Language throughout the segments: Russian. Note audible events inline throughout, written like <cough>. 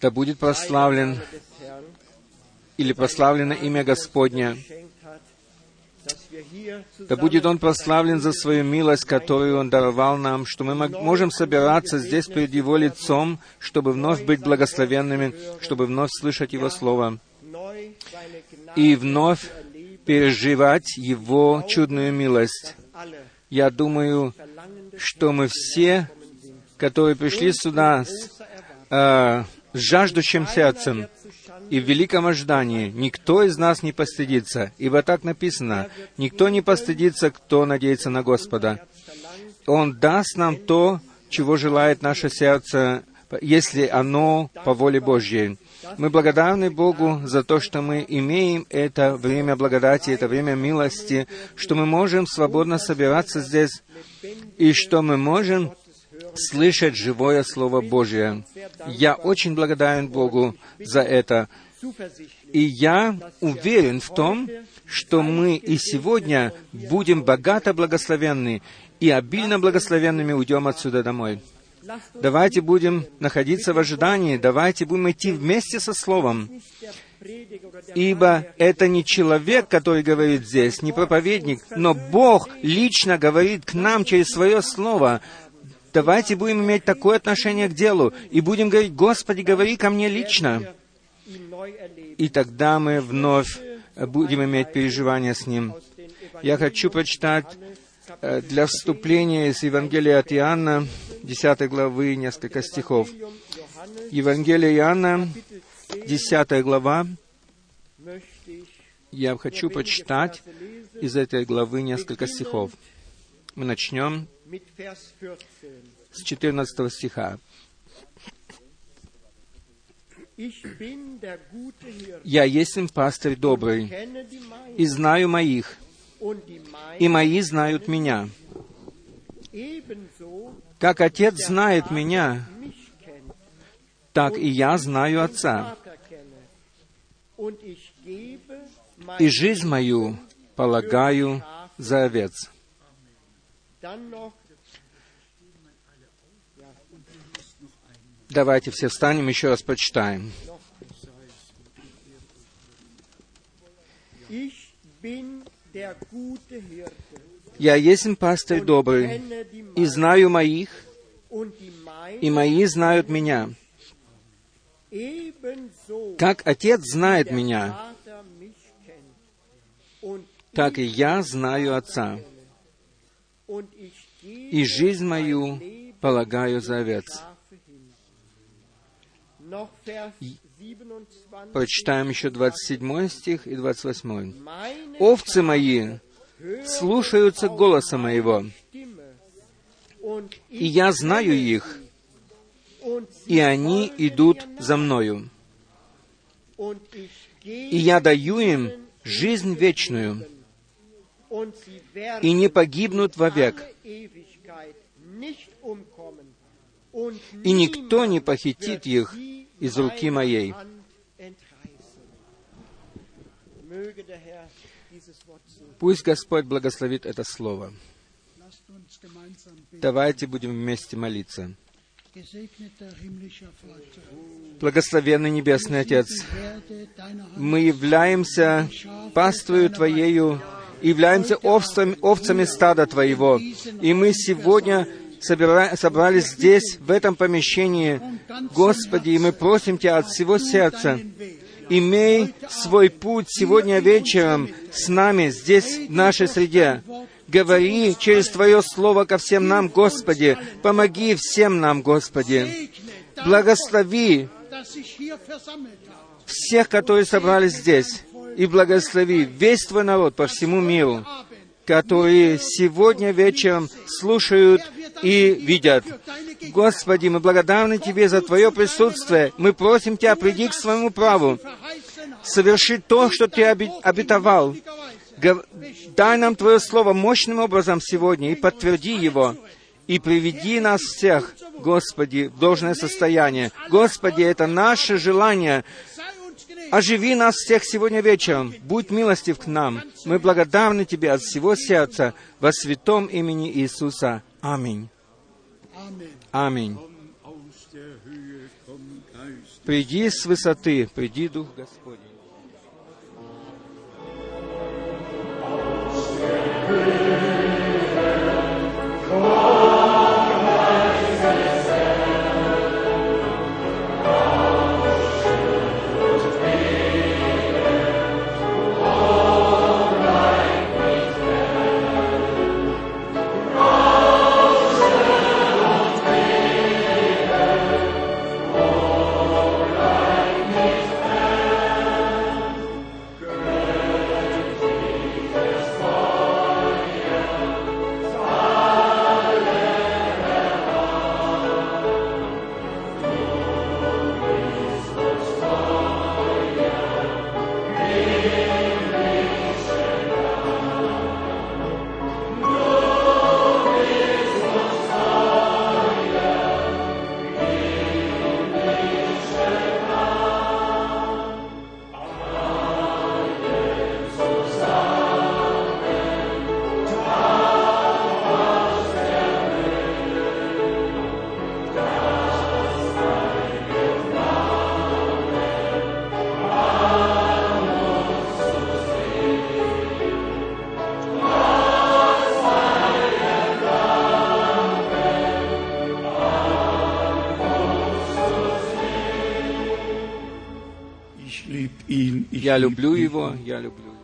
Да будет прославлен или прославлено имя Господне. Да будет Он прославлен за свою милость, которую Он даровал нам, что мы можем собираться здесь перед Его лицом, чтобы вновь быть благословенными, чтобы вновь слышать Его Слово и вновь переживать Его чудную милость. Я думаю, что мы все, которые пришли сюда с, э, с жаждущим сердцем, и в великом ожидании никто из нас не постыдится, ибо так написано, никто не постыдится, кто надеется на Господа. Он даст нам то, чего желает наше сердце, если оно по воле Божьей. Мы благодарны Богу за то, что мы имеем это время благодати, это время милости, что мы можем свободно собираться здесь, и что мы можем слышать живое Слово Божье. Я очень благодарен Богу за это. И я уверен в том, что мы и сегодня будем богато благословенны и обильно благословенными уйдем отсюда домой. Давайте будем находиться в ожидании, давайте будем идти вместе со Словом. Ибо это не человек, который говорит здесь, не проповедник, но Бог лично говорит к нам через свое Слово. Давайте будем иметь такое отношение к делу и будем говорить, Господи, говори ко мне лично. И тогда мы вновь будем иметь переживания с Ним. Я хочу прочитать э, для вступления из Евангелия от Иоанна, 10 главы, несколько стихов. Евангелие Иоанна, 10 глава. Я хочу прочитать из этой главы несколько стихов. Мы начнем с 14 стиха. «Я есть пастырь добрый, и знаю моих, и мои знают меня. Как Отец знает меня, так и я знаю Отца. И жизнь мою полагаю за овец. Давайте все встанем, еще раз почитаем. Я есть пастырь добрый, и знаю моих, и мои знают меня. Как Отец знает меня, так и я знаю Отца. И жизнь мою полагаю за овец. Прочитаем еще 27 стих и 28. «Овцы мои слушаются голоса моего, и я знаю их, и они идут за мною. И я даю им жизнь вечную, и не погибнут вовек, и никто не похитит их из руки моей. Пусть Господь благословит это слово. Давайте будем вместе молиться. Благословенный Небесный Отец, мы являемся паствою Твоею, являемся овцами, овцами стада Твоего, и мы сегодня собрались здесь, в этом помещении, Господи, и мы просим Тебя от всего сердца, имей свой путь сегодня вечером с нами здесь, в нашей среде. Говори через Твое Слово ко всем нам, Господи. Помоги всем нам, Господи. Благослови всех, которые собрались здесь. И благослови весь Твой народ по всему миру, которые сегодня вечером слушают и видят. Господи, мы благодарны Тебе за Твое присутствие. Мы просим Тебя, приди к своему праву, соверши то, что Ты обетовал. Дай нам Твое Слово мощным образом сегодня и подтверди его, и приведи нас всех, Господи, в должное состояние. Господи, это наше желание. Оживи нас всех сегодня вечером. Будь милостив к нам. Мы благодарны Тебе от всего сердца во святом имени Иисуса. Аминь. Аминь. Приди с высоты, приди, Дух Господень. Я люблю его, я люблю его.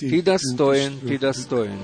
Ты достоин, ты достоин.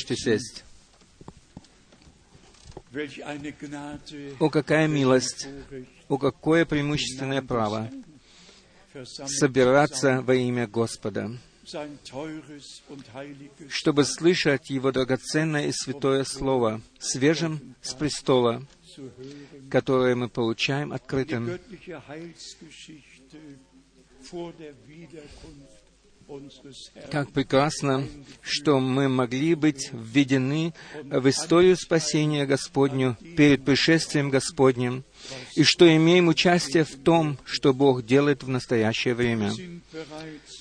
Можете сесть. О, какая милость, о, какое преимущественное право собираться во имя Господа, чтобы слышать Его драгоценное и святое Слово, свежим с престола, которое мы получаем открытым. Как прекрасно, что мы могли быть введены в историю спасения Господню перед пришествием Господним, и что имеем участие в том, что Бог делает в настоящее время.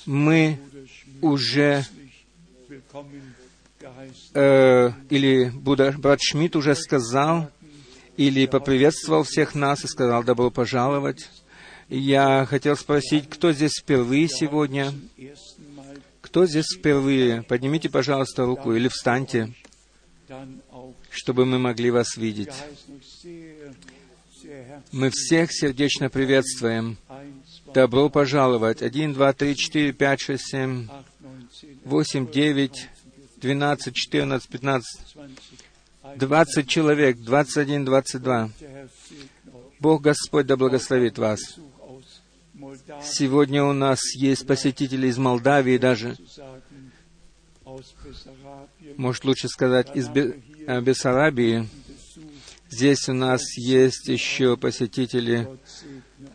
Мы уже, э, или Буда- брат Шмидт уже сказал, или поприветствовал всех нас и сказал «добро пожаловать». Я хотел спросить, кто здесь впервые сегодня? Кто здесь впервые? Поднимите, пожалуйста, руку или встаньте, чтобы мы могли вас видеть. Мы всех сердечно приветствуем. Добро пожаловать. Один, два, три, четыре, пять, шесть, семь, acht, neun, zehn, восемь, девять, двенадцать, четырнадцать, пятнадцать, zwanzig. двадцать человек, двадцать один, двадцать два. Der Herr segne euch. Бог Господь да благословит вас. Сегодня у нас есть посетители из Молдавии даже, может лучше сказать, из э, Бессарабии. Здесь у нас есть еще посетители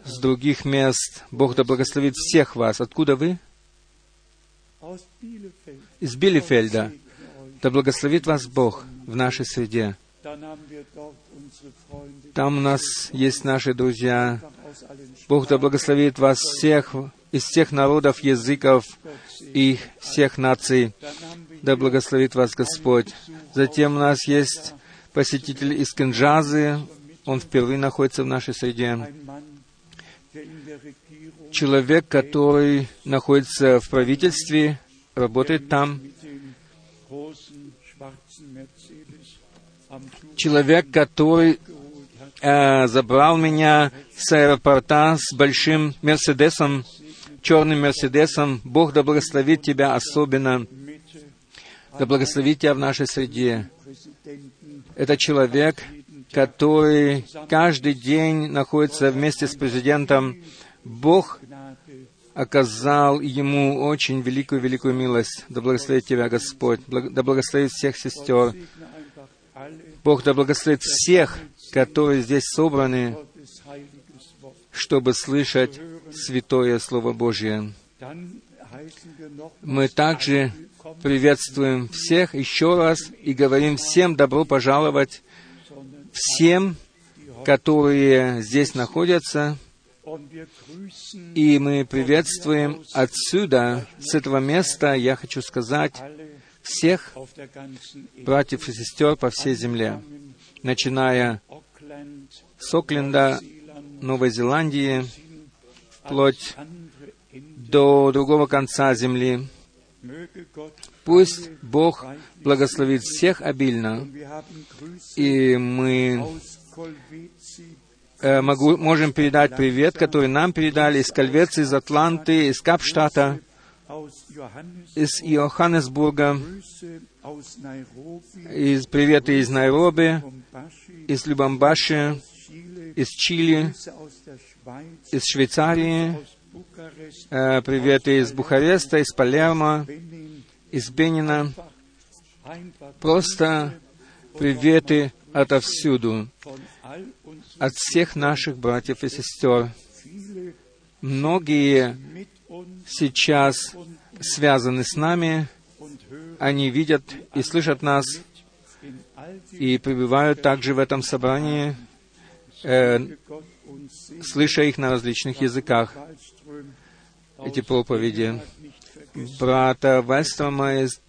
с других мест. Бог да благословит всех вас. Откуда вы? Из Билефельда. Да благословит вас Бог в нашей среде. Там у нас есть наши друзья. Бог да благословит вас всех из всех народов, языков и всех наций. Да благословит вас Господь. Затем у нас есть посетитель из Кинджазы. Он впервые находится в нашей среде. Человек, который находится в правительстве, работает там. Человек, который э, забрал меня с аэропорта с большим Мерседесом, черным Мерседесом. Бог да благословит тебя особенно. Да благословит тебя в нашей среде. Это человек, который каждый день находится вместе с президентом. Бог оказал ему очень великую-великую милость. Да благословит тебя Господь. Да благословит всех сестер. Бог да благословит всех, которые здесь собраны. Чтобы слышать Святое Слово Божье. Мы также приветствуем всех еще раз и говорим всем добро пожаловать, всем, которые здесь находятся, и мы приветствуем отсюда, с этого места, я хочу сказать, всех братьев и сестер по всей земле, начиная с Окленда, Новой Зеландии, вплоть до другого конца земли. Пусть Бог благословит всех обильно, и мы э, могу, можем передать привет, который нам передали из Кальвеции, из Атланты, из Капштата, из Йоханнесбурга, из приветы из Найроби, из Любамбаши, из Чили, из Швейцарии, э, приветы из Бухареста, из Палермо, из Бенина. Просто приветы отовсюду, от всех наших братьев и сестер. Многие сейчас связаны с нами, они видят и слышат нас, и пребывают также в этом собрании, э, слыша их на различных языках, эти проповеди. Брата Вальстрома из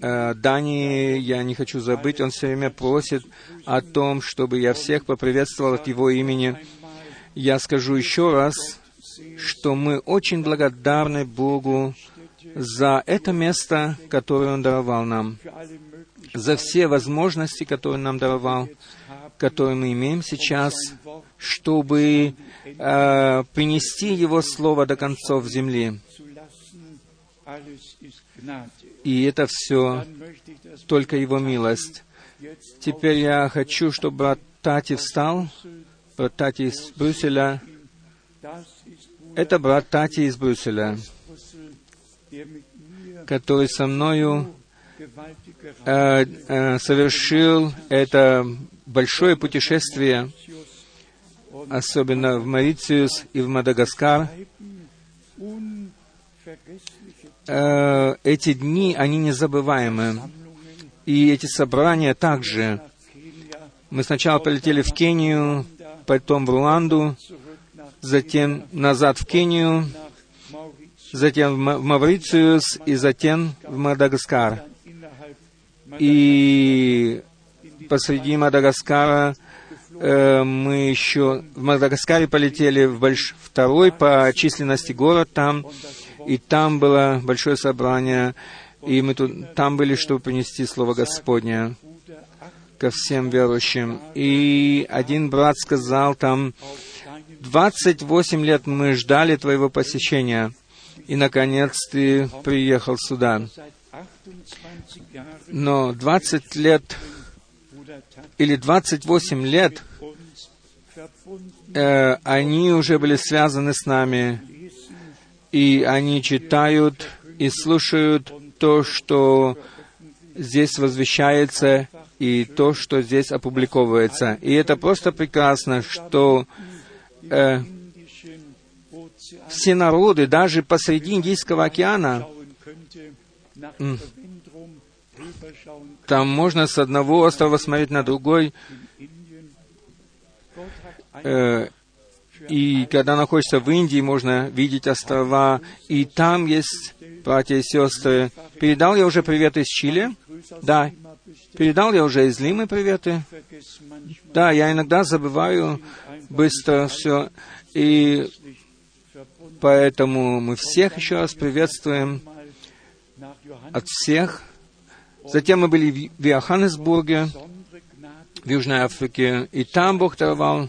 э, Дании я не хочу забыть, он все время просит о том, чтобы я всех поприветствовал от его имени. Я скажу еще раз, что мы очень благодарны Богу за это место, которое Он даровал нам, за все возможности, которые Он нам даровал, которые мы имеем сейчас, чтобы э, принести Его Слово до концов земли. И это все только Его милость. Теперь я хочу, чтобы брат Тати встал, брат Тати из Брюсселя. Это брат Тати из Брюсселя, который со мною э, э, совершил это большое путешествие, особенно в Марициус и в Мадагаскар. Э, эти дни, они незабываемы. И эти собрания также. Мы сначала полетели в Кению, потом в Руанду, затем назад в Кению, затем в Ма- в Маврициус и затем в Мадагаскар. И посреди Мадагаскара э, мы еще в Мадагаскаре полетели в больш... второй по численности город там, и там было большое собрание, и мы тут, там были, чтобы принести Слово Господне ко всем верующим. И один брат сказал там, auf deinem 28 лет мы ждали твоего посещения, и, наконец, ты приехал сюда. seit 28 Jahren Но 20 лет или 28 лет э, они уже были связаны с нами. И они читают и слушают то, что здесь возвещается, и то, что здесь опубликовывается. И это просто прекрасно, что э, все народы, даже посреди Индийского океана, там можно с одного острова смотреть на другой, э, и когда находишься в Индии, можно видеть острова, и там есть братья и сестры. Передал я уже привет из Чили? Да. Передал я уже из Лимы приветы? Да, я иногда забываю быстро все. И поэтому мы всех еще раз приветствуем от всех. Затем мы были в Йоханнесбурге, в Южной Африке, и там Бог даровал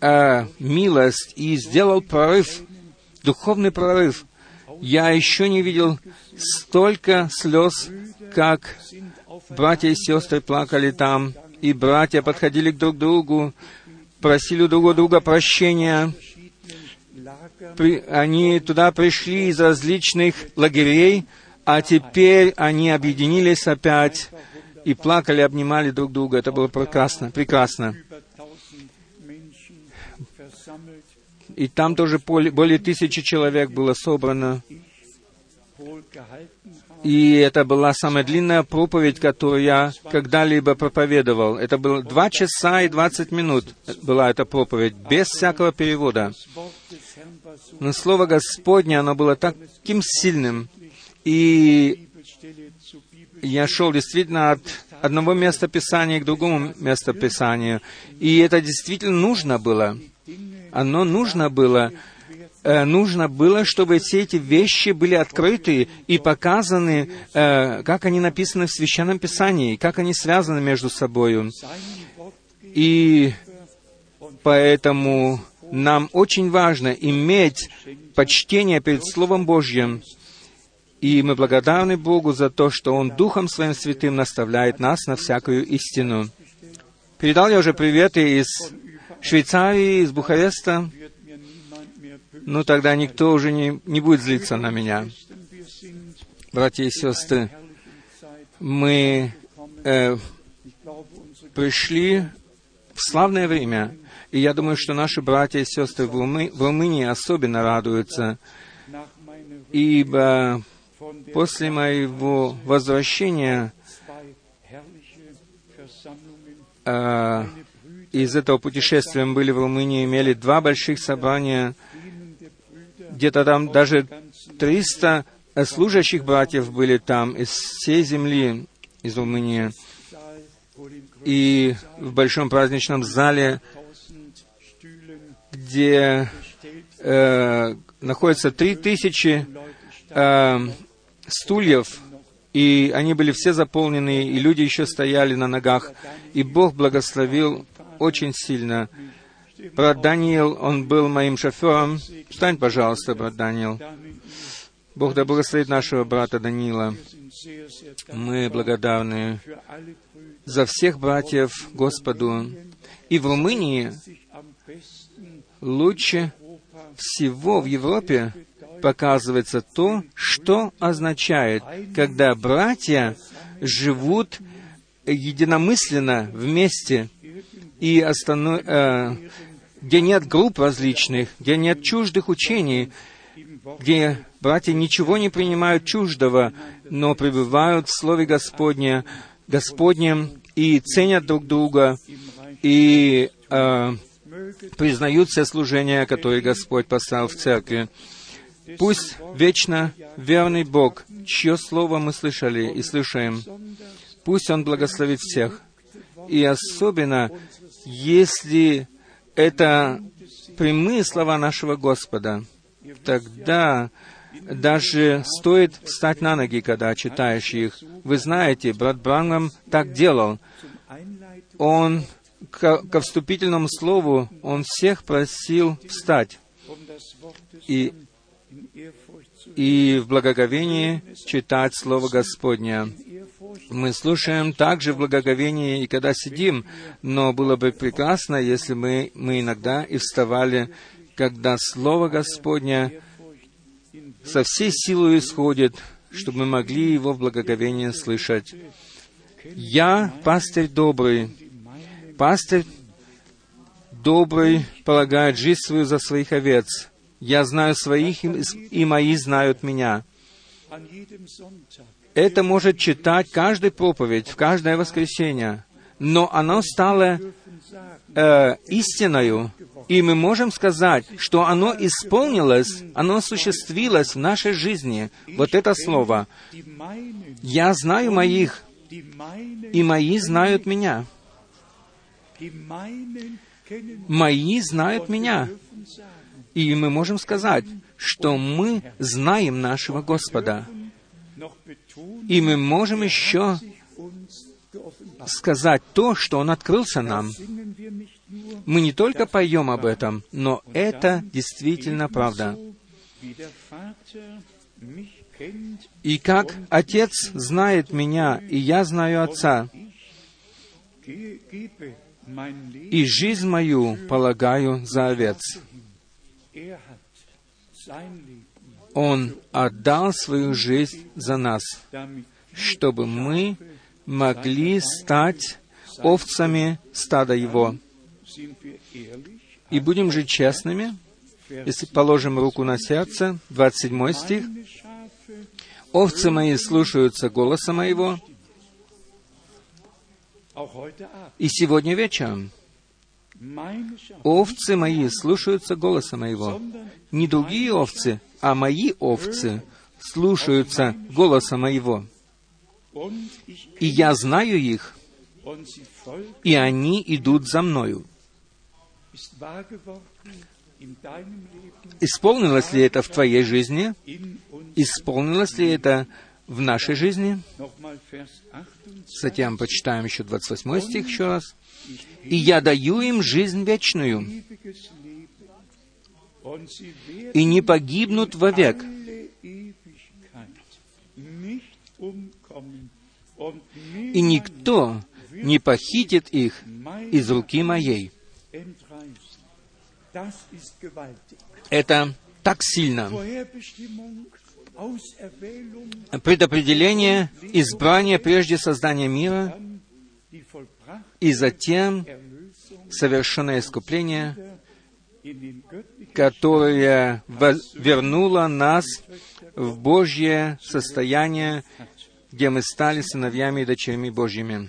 э, милость и сделал прорыв, духовный прорыв. Я еще не видел столько слез, как братья и сестры плакали там, и братья подходили к друг другу, просили друг у друга прощения. При, они туда пришли из различных лагерей, а теперь они объединились опять и плакали, обнимали друг друга. Это было прекрасно, прекрасно. И там тоже более тысячи человек было собрано. И это была самая длинная проповедь, которую я когда-либо проповедовал. Это было два часа и двадцать минут была эта проповедь, без всякого перевода. Но Слово Господне, оно было таким сильным. И я шел действительно от одного места Писания к другому месту Писания. И это действительно нужно было. Оно нужно было. Э, нужно было, чтобы все эти вещи были открыты и показаны, э, как они написаны в Священном Писании, как они связаны между собой. И поэтому нам очень важно иметь почтение перед Словом Божьим, и мы благодарны Богу за то, что Он Духом Своим Святым наставляет нас на всякую истину. Передал я уже приветы из Швейцарии, из Бухареста. Ну, тогда никто уже не, не будет злиться на меня. Братья и сестры, мы э, пришли в славное время, и я думаю, что наши братья и сестры в, Румы, Румынии особенно радуются, ибо После моего возвращения э, из этого путешествия мы были в Румынии, имели два больших собрания, где-то там даже 300 служащих братьев были там из всей земли, из Румынии. И в большом праздничном зале, где э, три тысячи э, стульев, и они были все заполнены, и люди еще стояли на ногах, и Бог благословил очень сильно. Брат Даниил, он был моим шофером. Встань, пожалуйста, брат Даниил. Бог да благословит нашего брата Даниила. Мы благодарны за всех братьев Господу. И в Румынии лучше всего в Европе показывается то, что означает, когда братья живут единомысленно вместе, и останов... э, где нет групп различных, где нет чуждых учений, где братья ничего не принимают чуждого, но пребывают в Слове Господне, Господнем и ценят друг друга, и э, признают все служения, которые Господь поставил в церкви. Пусть вечно верный Бог, чье слово мы слышали и слышаем, пусть Он благословит всех. И особенно, если это прямые слова нашего Господа, тогда даже стоит встать на ноги, когда читаешь их. Вы знаете, брат Брангам так делал. Он ко, ко вступительному слову, он всех просил встать. И и в благоговении читать Слово Господня. Мы слушаем также в благоговении и когда сидим, но было бы прекрасно, если мы, мы иногда и вставали, когда Слово Господня со всей силой исходит, чтобы мы могли Его в благоговении слышать. Я пастырь добрый. Пастырь добрый полагает жизнь свою за своих овец. Я знаю своих, и мои знают меня. Это может читать каждый проповедь, в каждое воскресенье. Но оно стало э, истиною, и мы можем сказать, что оно исполнилось, оно осуществилось в нашей жизни. Вот это слово. «Я знаю моих, и мои знают меня». Мои знают меня. И мы можем сказать, что мы знаем нашего Господа. И мы можем еще сказать то, что Он открылся нам. Мы не только поем об этом, но это действительно правда. И как Отец знает меня, и я знаю Отца, и жизнь мою полагаю за овец. Он отдал свою жизнь за нас, чтобы мы могли стать овцами стада Его. И будем же честными, если положим руку на сердце, 27 стих, «Овцы мои слушаются голоса моего, и сегодня вечером овцы мои слушаются голоса моего. Не другие овцы, а мои овцы слушаются голоса моего. И я знаю их, и они идут за мною. Исполнилось ли это в твоей жизни? Исполнилось ли это в нашей жизни? Затем почитаем еще 28 стих еще раз. «И я даю им жизнь вечную, и не погибнут вовек, и никто не похитит их из руки моей». Это так сильно. Предопределение, избрание прежде создания мира, и затем совершенное искупление, которое вернуло нас в Божье состояние, где мы стали сыновьями и дочерями Божьими.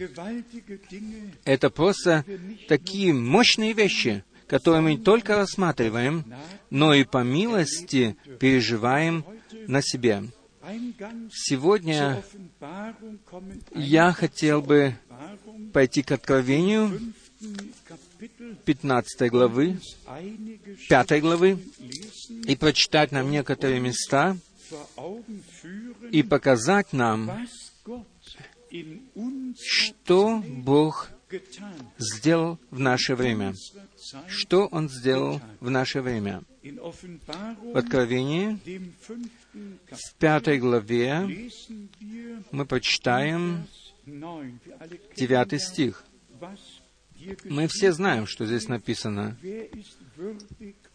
Это просто такие мощные вещи, которые мы не только рассматриваем, но и по милости переживаем на себе. Сегодня я хотел бы пойти к Откровению 15 главы, 5 главы, и прочитать нам некоторые места, и показать нам, что Бог сделал в наше время. Что Он сделал в наше время. В Откровении, в пятой главе, мы почитаем девятый стих. Мы все знаем, что здесь написано.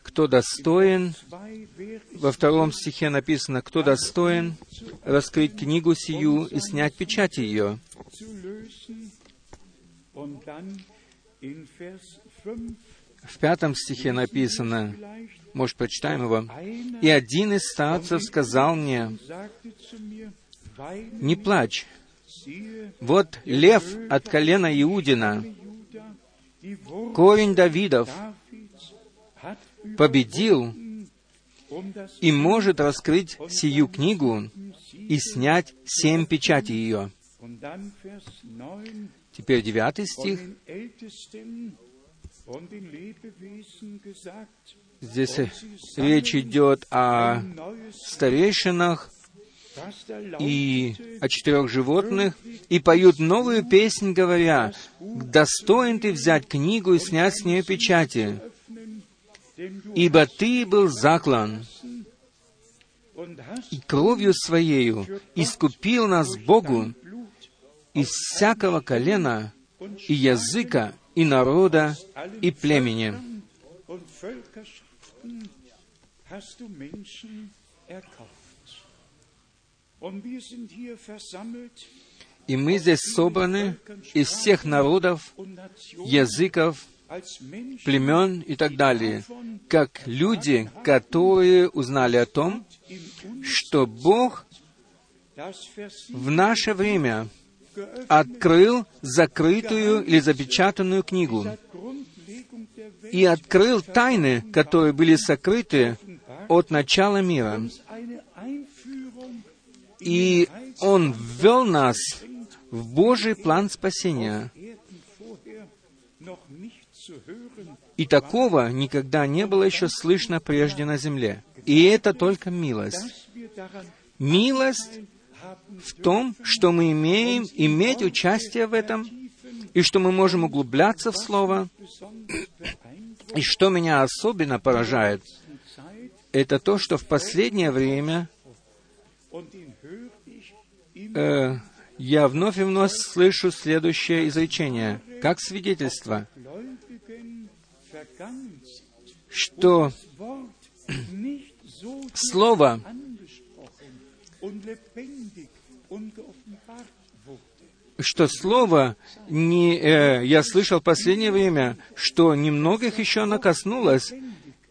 Кто достоин, во втором стихе написано, кто достоин раскрыть книгу сию и снять печать ее. В пятом стихе написано, может, прочитаем его, «И один из старцев сказал мне, «Не плачь, вот лев от колена Иудина, корень Давидов, победил и может раскрыть сию книгу и снять семь печатей ее. Теперь девятый стих. Здесь речь идет о старейшинах и о четырех животных, и поют новую песнь, говоря, «Достоин ты взять книгу и снять с нее печати, ибо ты был заклан, и кровью Своею искупил нас Богу из всякого колена и языка, и народа, и племени. Und И мы здесь собраны из всех народов, языков, племен и так далее, как люди, которые узнали о том, что Бог в наше время открыл закрытую или запечатанную книгу и открыл тайны, которые были сокрыты от начала мира. И Он ввел нас в Божий план спасения. И такого никогда не было еще слышно прежде на земле. И это только милость. Милость в том, что мы имеем иметь участие в этом, и что мы можем углубляться в Слово. И что меня особенно поражает, это то, что в последнее время э, я вновь и вновь слышу следующее изречение, как свидетельство, что Слово что слово не, э, я слышал в последнее время, что немногих еще оно коснулось,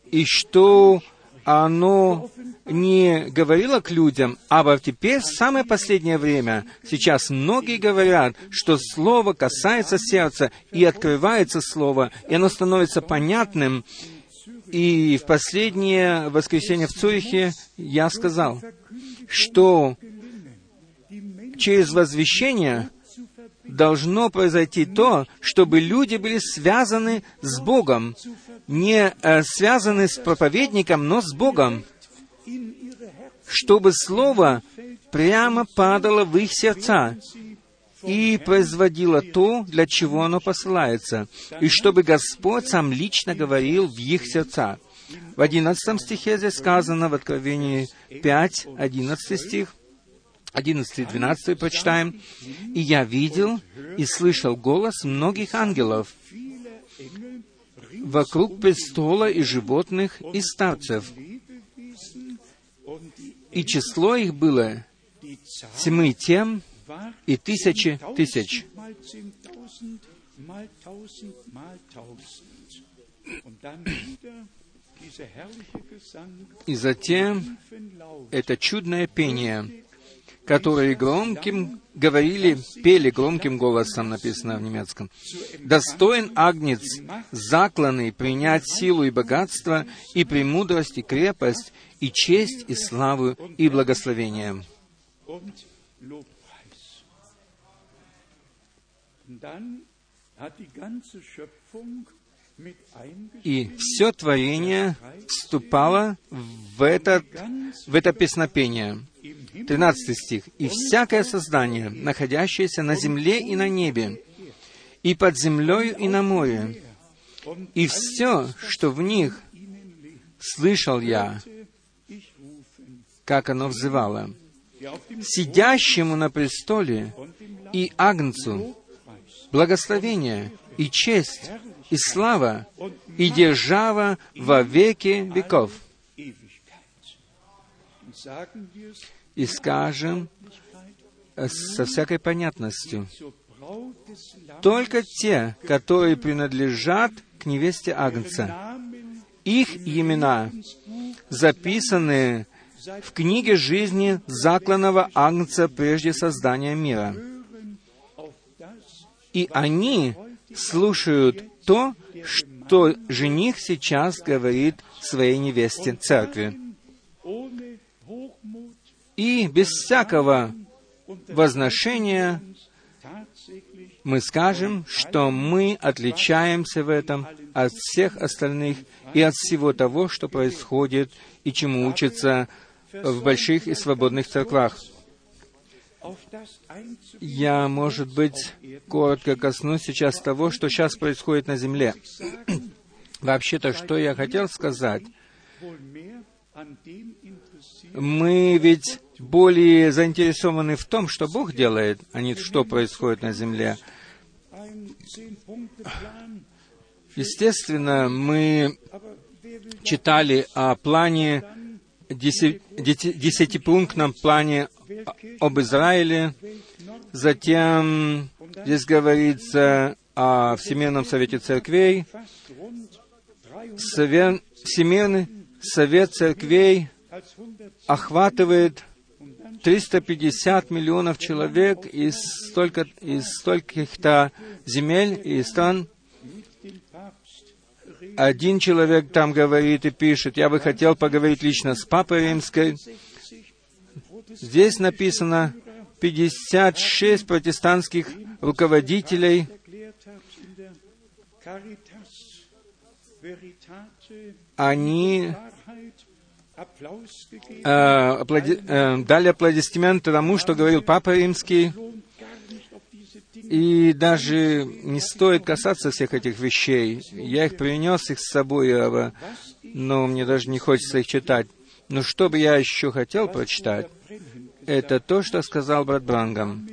и что оно не говорило к людям, а вот теперь, в самое последнее время, сейчас многие говорят, что слово касается сердца, и открывается слово, и оно становится понятным. И в последнее воскресенье в Цюрихе я сказал, что через возвещение должно произойти то, чтобы люди были связаны с Богом, не э, связаны с проповедником, но с Богом, чтобы Слово прямо падало в их сердца и производило то, для чего оно посылается, и чтобы Господь сам лично говорил в их сердца. В одиннадцатом стихе здесь сказано, в Откровении 5, 11 стих, 11 и 12 прочитаем. «И я видел и слышал голос многих ангелов вокруг престола и животных и старцев, и число их было тьмы тем и тысячи тысяч». И затем это чудное пение, которые громким говорили, пели громким голосом, написано в немецком. «Достоин Агнец, закланный принять силу и богатство, и премудрость, и крепость, и честь, и славу, и благословение». И все творение вступало в, этот, в это песнопение. Im Himmel 13 стих. «И всякое создание, находящееся на земле и на небе, и под землею и на море, и все, что в них, слышал я, как оно взывало, сидящему на престоле и Агнцу благословение и честь и слава и держава во веки веков. И скажем э, со всякой понятностью, только те, которые принадлежат к невесте Агнца, их имена записаны в книге жизни закланного Агнца прежде создания мира. И они слушают то, что жених сейчас говорит своей невесте церкви. И без всякого возношения мы скажем, что мы отличаемся в этом от всех остальных и от всего того, что происходит и чему учатся в больших и свободных церквах. Я, может быть, коротко коснусь сейчас того, что сейчас происходит на земле. <clears throat> Вообще-то, что я хотел сказать, мы ведь более заинтересованы в том, что Бог делает, а не что происходит на земле. Естественно, мы читали о плане, десятипунктном плане об Израиле. Затем здесь говорится о Всемирном Совете Церквей. Всемирный Совет Церквей охватывает 350 миллионов человек из, столько, из стольких-то земель и стран. Один человек там говорит и пишет, я бы хотел поговорить лично с Папой Римской. Здесь написано 56 протестантских руководителей они э, аплоди, э, дали аплодисменты тому, что говорил Папа Римский, и даже не стоит касаться всех этих вещей. Я их принес их с собой, но мне даже не хочется их читать. Но что бы я еще хотел прочитать, это то, что сказал брат Брангам.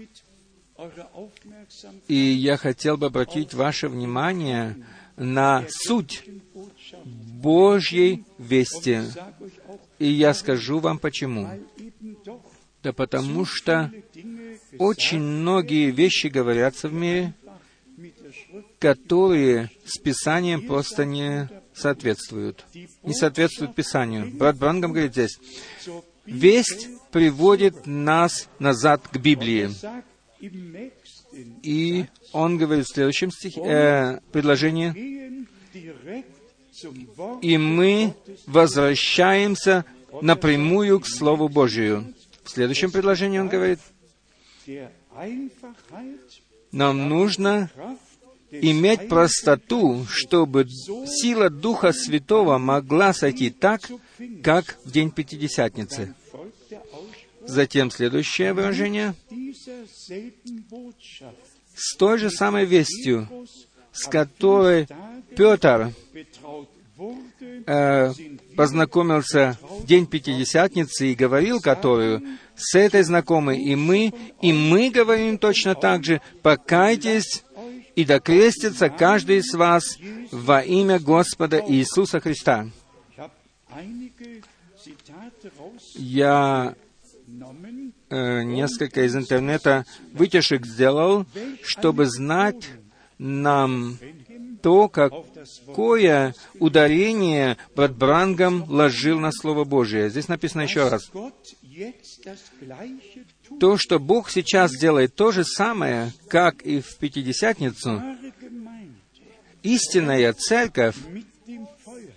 И я хотел бы обратить ваше внимание на суть Божьей вести. И я скажу вам почему. Да потому что очень многие вещи говорятся в мире, которые с Писанием просто не соответствуют. Не соответствуют Писанию. Брат Брангам говорит здесь, весть приводит нас назад к Библии. И он говорит в следующем стихе, э, предложении, и мы возвращаемся напрямую к Слову Божию. В следующем предложении он говорит, нам нужно иметь простоту, чтобы сила Духа Святого могла сойти так, как в день Пятидесятницы. Затем следующее выражение. С той же самой вестью, с которой Петр э, познакомился в день Пятидесятницы и говорил которую, с этой знакомой и мы, и мы говорим точно так же, покайтесь и докрестится каждый из вас во имя Господа Иисуса Христа. Я э, несколько из интернета вытяжек сделал, чтобы знать нам то, какое ударение брат Брангам ложил на Слово Божие. Здесь написано еще раз. То, что Бог сейчас делает то же самое, как и в Пятидесятницу, истинная церковь,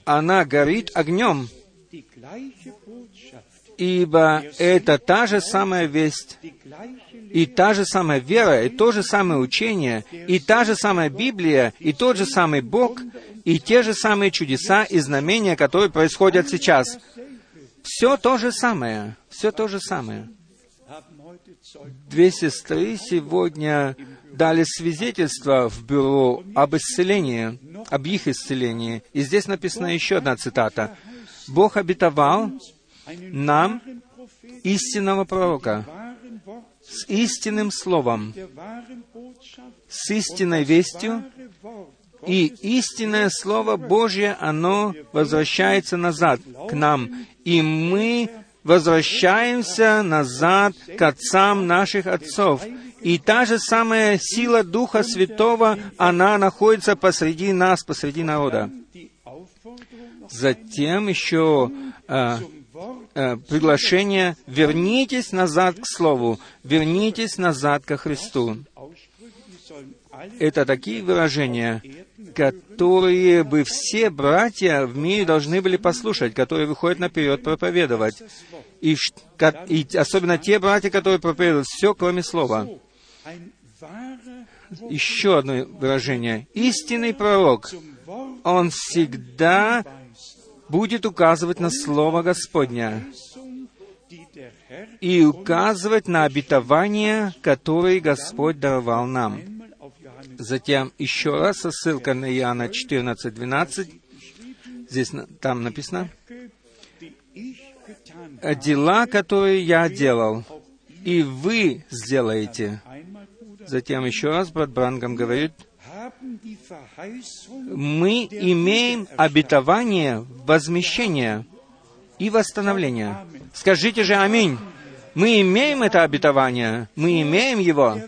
она горит огнем, ибо это та же самая весть, и та же самая вера, и то же самое учение, и та же самая Библия, и тот же самый Бог, и те же самые чудеса и знамения, которые происходят сейчас. Все то же самое, все то же самое. Две сестры сегодня дали свидетельство в бюро об исцелении, об их исцелении. И здесь написана еще одна цитата. Бог обетовал нам истинного пророка с истинным словом, с истинной вестью, и истинное Слово Божье, оно возвращается назад к нам, и мы возвращаемся назад к отцам наших отцов. И та же самая сила Духа Святого, она находится посреди нас, посреди народа. Затем еще э, э, приглашение «Вернитесь назад к Слову, вернитесь назад ко Христу». Это такие выражения, которые бы все братья в мире должны были послушать, которые выходят наперед проповедовать. И, и особенно те братья, которые проповедуют все, кроме слова. Еще одно выражение. Истинный пророк, он всегда будет указывать на Слово Господня и указывать на обетование, которое Господь даровал нам. Затем еще раз ссылка на Иоанна 14, 12. Здесь там написано, «Дела, которые я делал, и вы сделаете». Затем еще раз брат Брангам говорит, мы имеем обетование возмещения и восстановления. Скажите же «Аминь». Мы имеем это обетование, мы имеем его.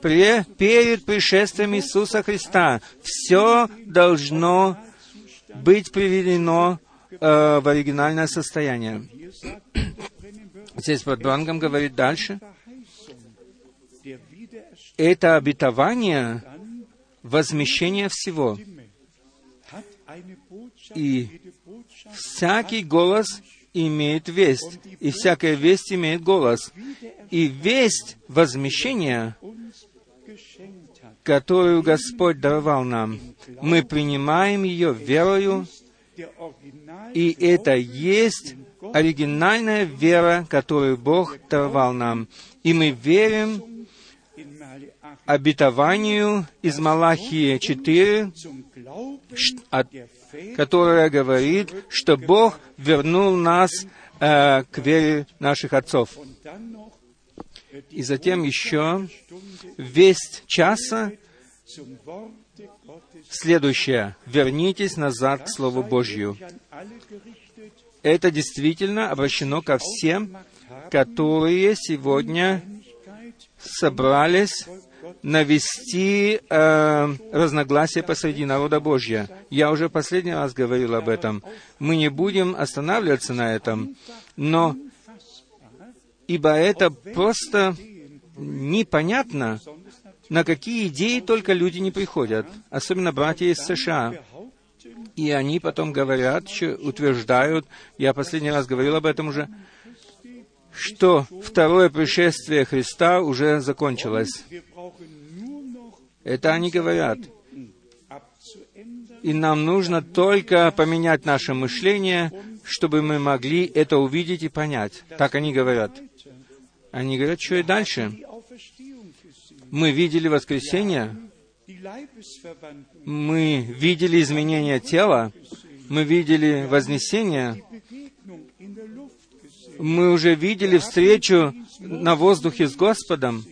Перед пришествием Иисуса Христа все должно быть приведено э, в оригинальное состояние. Здесь Бранком говорит дальше. Это обетование возмещения всего. И всякий голос имеет весть, и всякая весть имеет голос. И весть возмещения, которую Господь даровал нам, мы принимаем ее верою, и это есть оригинальная вера, которую Бог даровал нам. И мы верим обетованию из Малахии 4, которое говорит, что Бог вернул нас э, к вере наших отцов. И затем еще весть часа следующее. Вернитесь назад к Слову Божью. Это действительно обращено ко всем, которые сегодня собрались навести э, разногласия посреди народа Божья. Я уже последний раз говорил об этом. Мы не будем останавливаться на этом, но ибо это просто непонятно, на какие идеи только люди не приходят, особенно братья из США. И они потом говорят, утверждают, я последний раз говорил об этом уже, что второе пришествие Христа уже закончилось. Это они говорят. И нам нужно только поменять наше мышление, чтобы мы могли это увидеть и понять. Так они говорят. Они говорят, что и дальше. Мы видели воскресенье, мы видели изменение тела, мы видели вознесение, мы уже видели встречу на воздухе с Господом,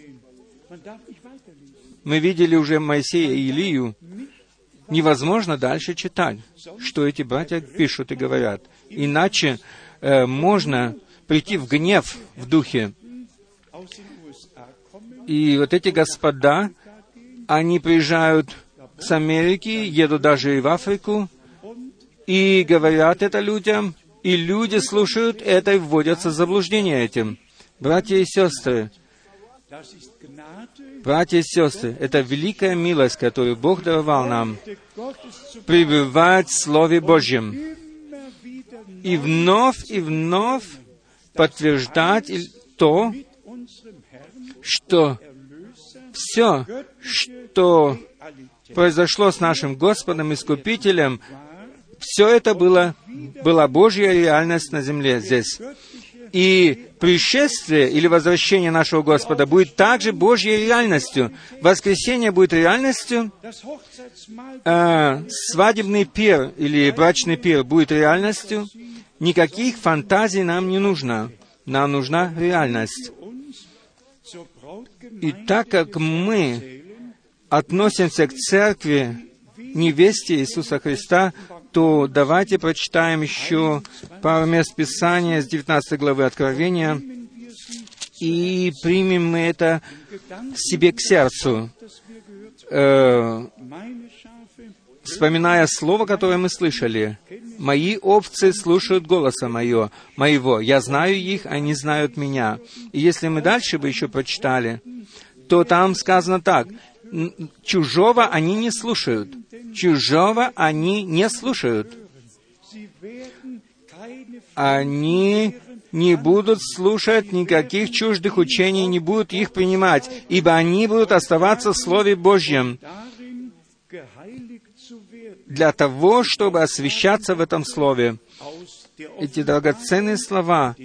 мы видели уже Моисея и Илию. Невозможно дальше читать, что эти братья пишут и говорят. Иначе э, можно прийти в гнев в духе. И вот эти господа, они приезжают с Америки, едут даже и в Африку, и говорят это людям, и люди слушают это и вводятся в заблуждение этим. Братья и сестры, братья и сестры, это великая милость, которую Бог даровал нам, пребывать в Слове Божьем и вновь и вновь подтверждать то, что все, что произошло с нашим Господом Искупителем, все это было, была Божья реальность на земле здесь. И пришествие или возвращение нашего Господа будет также Божьей реальностью. Воскресение будет реальностью, э, свадебный пир или брачный пир будет реальностью. Никаких фантазий нам не нужно. Нам нужна реальность. И так как мы относимся к церкви, невесте Иисуса Христа, то давайте прочитаем еще пару мест Писания с 19 главы Откровения, и примем мы это себе к сердцу, э, вспоминая слово, которое мы слышали. «Мои овцы слушают голоса моего, моего. Я знаю их, они знают меня». И если мы дальше бы еще прочитали, то там сказано так, чужого они не слушают. Чужого они не слушают. Они не будут слушать никаких чуждых учений, не будут их принимать, ибо они будут оставаться в Слове Божьем для того, чтобы освещаться в этом Слове. Эти драгоценные слова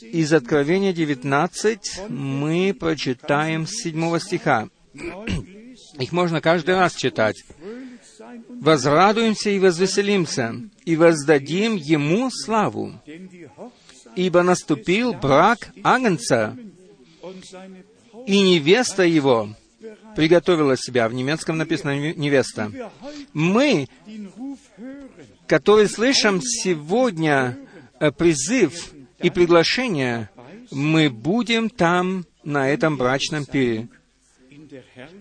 из Откровения 19 мы прочитаем с 7 стиха. Их можно каждый раз читать. «Возрадуемся и возвеселимся, и воздадим Ему славу, ибо наступил брак Агнца, и невеста Его приготовила себя». В немецком написано «невеста». Мы, которые слышим сегодня э, призыв и приглашение, мы будем там, на этом брачном пире,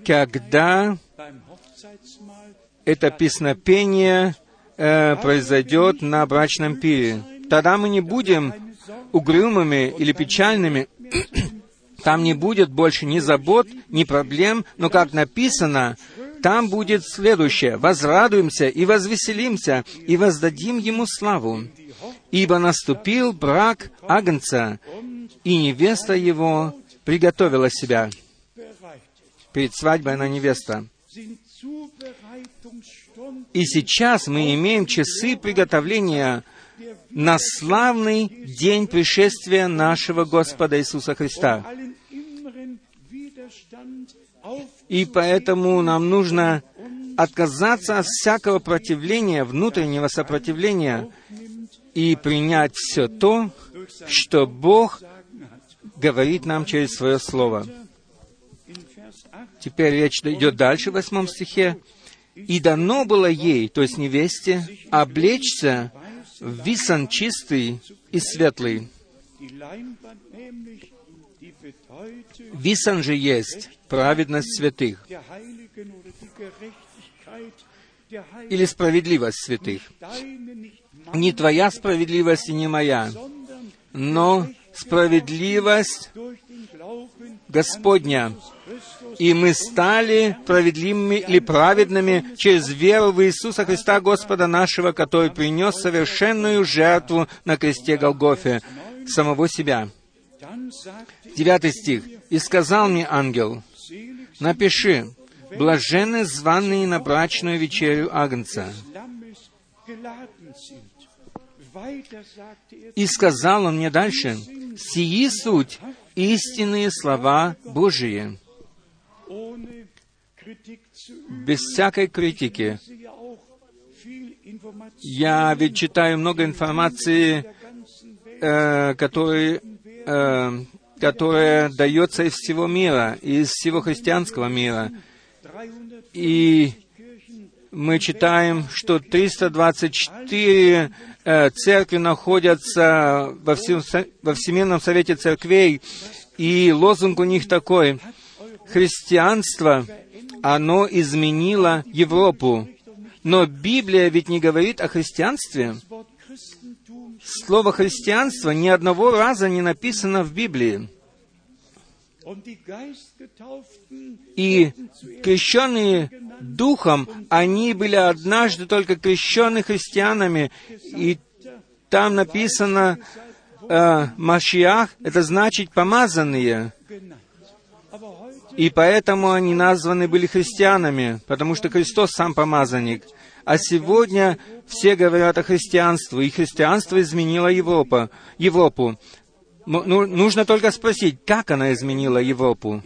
когда это песнопение э, произойдет на брачном пире. Тогда мы не будем угрюмыми или печальными. <clears throat> Там не будет больше ни забот, ни проблем, но, как написано, там будет следующее. «Возрадуемся и возвеселимся, и воздадим Ему славу, ибо наступил брак Агнца, и невеста Его приготовила себя». Перед свадьбой она невеста. И сейчас мы имеем часы приготовления на славный день пришествия нашего Господа Иисуса Христа. И поэтому нам нужно отказаться от всякого противления, внутреннего сопротивления, и принять все то, что Бог говорит нам через Свое Слово. In Vers 8 Теперь речь идет дальше, в восьмом стихе. «И дано было ей, то есть невесте, облечься в висан чистый и светлый». Висан же есть праведность святых или справедливость святых. Не твоя справедливость и не моя, но справедливость Господня. И мы стали справедливыми или праведными через веру в Иисуса Христа Господа нашего, который принес совершенную жертву на кресте Голгофе, самого себя. Девятый стих. «И сказал мне ангел, напиши, блаженны званые на брачную вечерю Агнца». И сказал он мне дальше, «Сии суть истинные слова Божии». Без всякой критики. Я ведь читаю много информации, э, который, э, которая дается из всего мира, из всего христианского мира. 300 И мы читаем, что 324 э, церкви находятся во, всем, во Всемирном Совете Церквей, и лозунг у них такой «Христианство, оно изменило Европу». Но Библия ведь не говорит о христианстве. Слово «христианство» ни одного раза не написано в Библии. И крещенные Духом, они были однажды только крещены христианами. И там написано э, «Машиах» — это значит «помазанные». И поэтому они названы были христианами, потому что Христос сам помазанник. А сегодня все говорят о христианстве, и христианство изменило Европу. Европу. Ну, нужно только спросить, как она изменила Европу?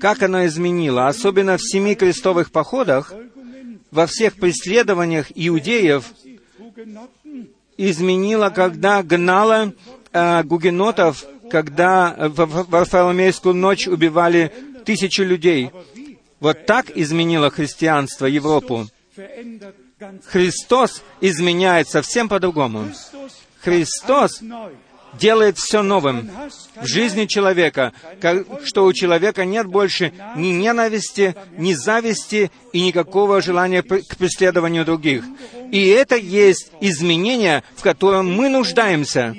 Как она изменила? Особенно в семи крестовых походах, во всех преследованиях иудеев, изменила, когда гнала э, гугенотов, когда в в Варфоломейскую ночь убивали тысячи людей. Вот так изменило христианство Европу. Христос изменяет совсем по-другому. Христос делает все новым в жизни человека, как- что у человека нет больше ни ненависти, ни зависти и никакого желания к преследованию других. И это есть изменение, в котором мы нуждаемся.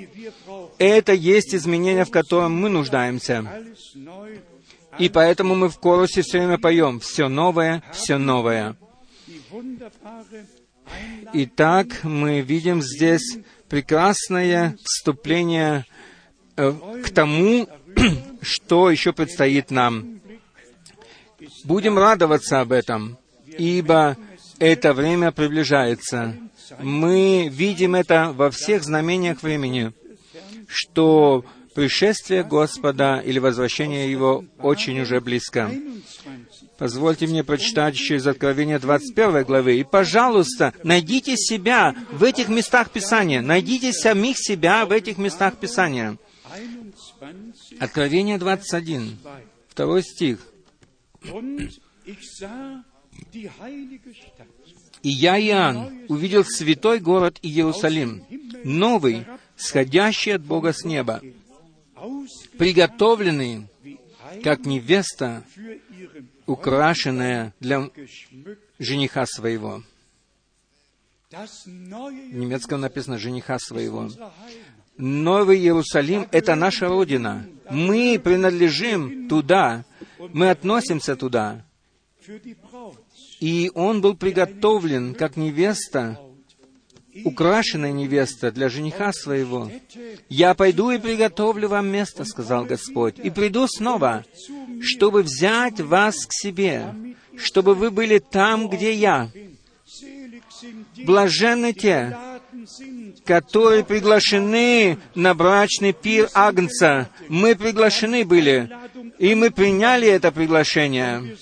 Это есть изменение, в котором мы нуждаемся. И поэтому мы в корусе все время поем «Все новое, все новое». Итак, мы видим здесь прекрасное вступление э, к тому, <clears throat> что еще предстоит нам. Будем радоваться об этом, ибо это время приближается. Мы видим это во всех знамениях времени, что пришествие Господа или возвращение Его очень уже близко. 21. Позвольте мне прочитать еще из Откровения 21 главы. «И, пожалуйста, найдите себя в этих местах Писания. Найдите самих себя в этих местах Писания». 21. Откровение 21, второй стих. «И я, Иоанн, увидел святой город Иерусалим, новый, сходящий от Бога с неба, приготовлены, как невеста, украшенная для жениха своего. В немецком написано «жениха своего». Новый Иерусалим — это наша Родина. Мы принадлежим туда, мы относимся туда. И он был приготовлен как невеста, украшенная невеста для жениха своего. «Я пойду и приготовлю вам место», — сказал Господь, «и приду снова, чтобы взять вас к себе, чтобы вы были там, где я. Блаженны те, которые приглашены на брачный пир Агнца. Мы приглашены были, и мы приняли это приглашение.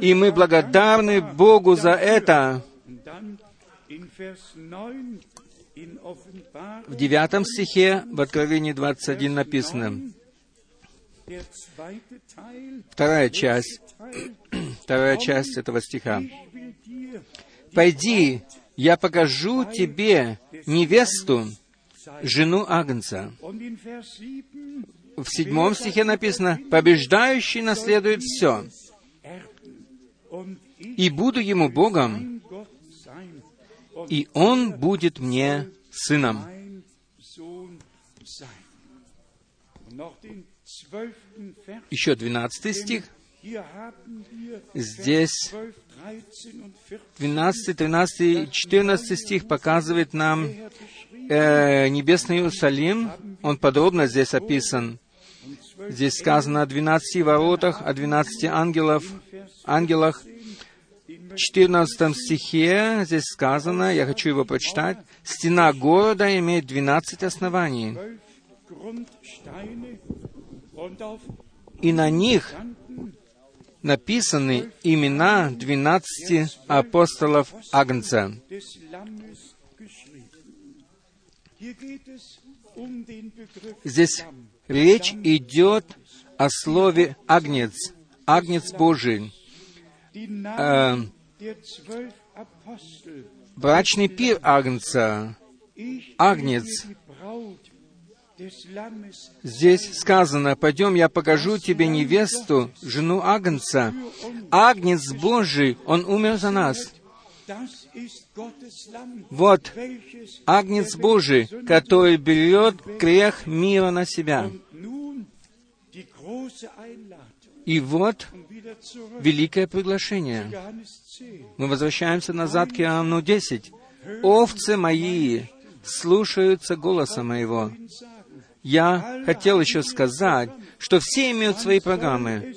И мы благодарны Богу за это. В девятом стихе в Откровении 21 написано, вторая часть, вторая часть этого стиха. «Пойди, я покажу тебе невесту, жену Агнца». В седьмом стихе написано, «Побеждающий наследует все, и буду ему Богом, и он будет мне сыном». Еще двенадцатый стих. Здесь 12, 13 и 14 стих показывает нам э, небесный Иерусалим. Он подробно здесь описан. Здесь сказано о 12 воротах, о 12 ангелов, ангелах. В 14 стихе здесь сказано, я хочу его прочитать, «Стена города имеет 12 оснований, и на них написаны имена двенадцати апостолов Агнца. Здесь речь идет о слове «агнец», «агнец Божий». Брачный пир Агнца, Агнец, Здесь сказано, «Пойдем, я покажу тебе невесту, жену Агнца». Агнец Божий, Он умер за нас. Вот Агнец Божий, который берет грех мира на себя. И вот великое приглашение. Мы возвращаемся назад к Иоанну 10. «Овцы мои слушаются голоса моего, я хотел еще сказать, что все имеют свои программы.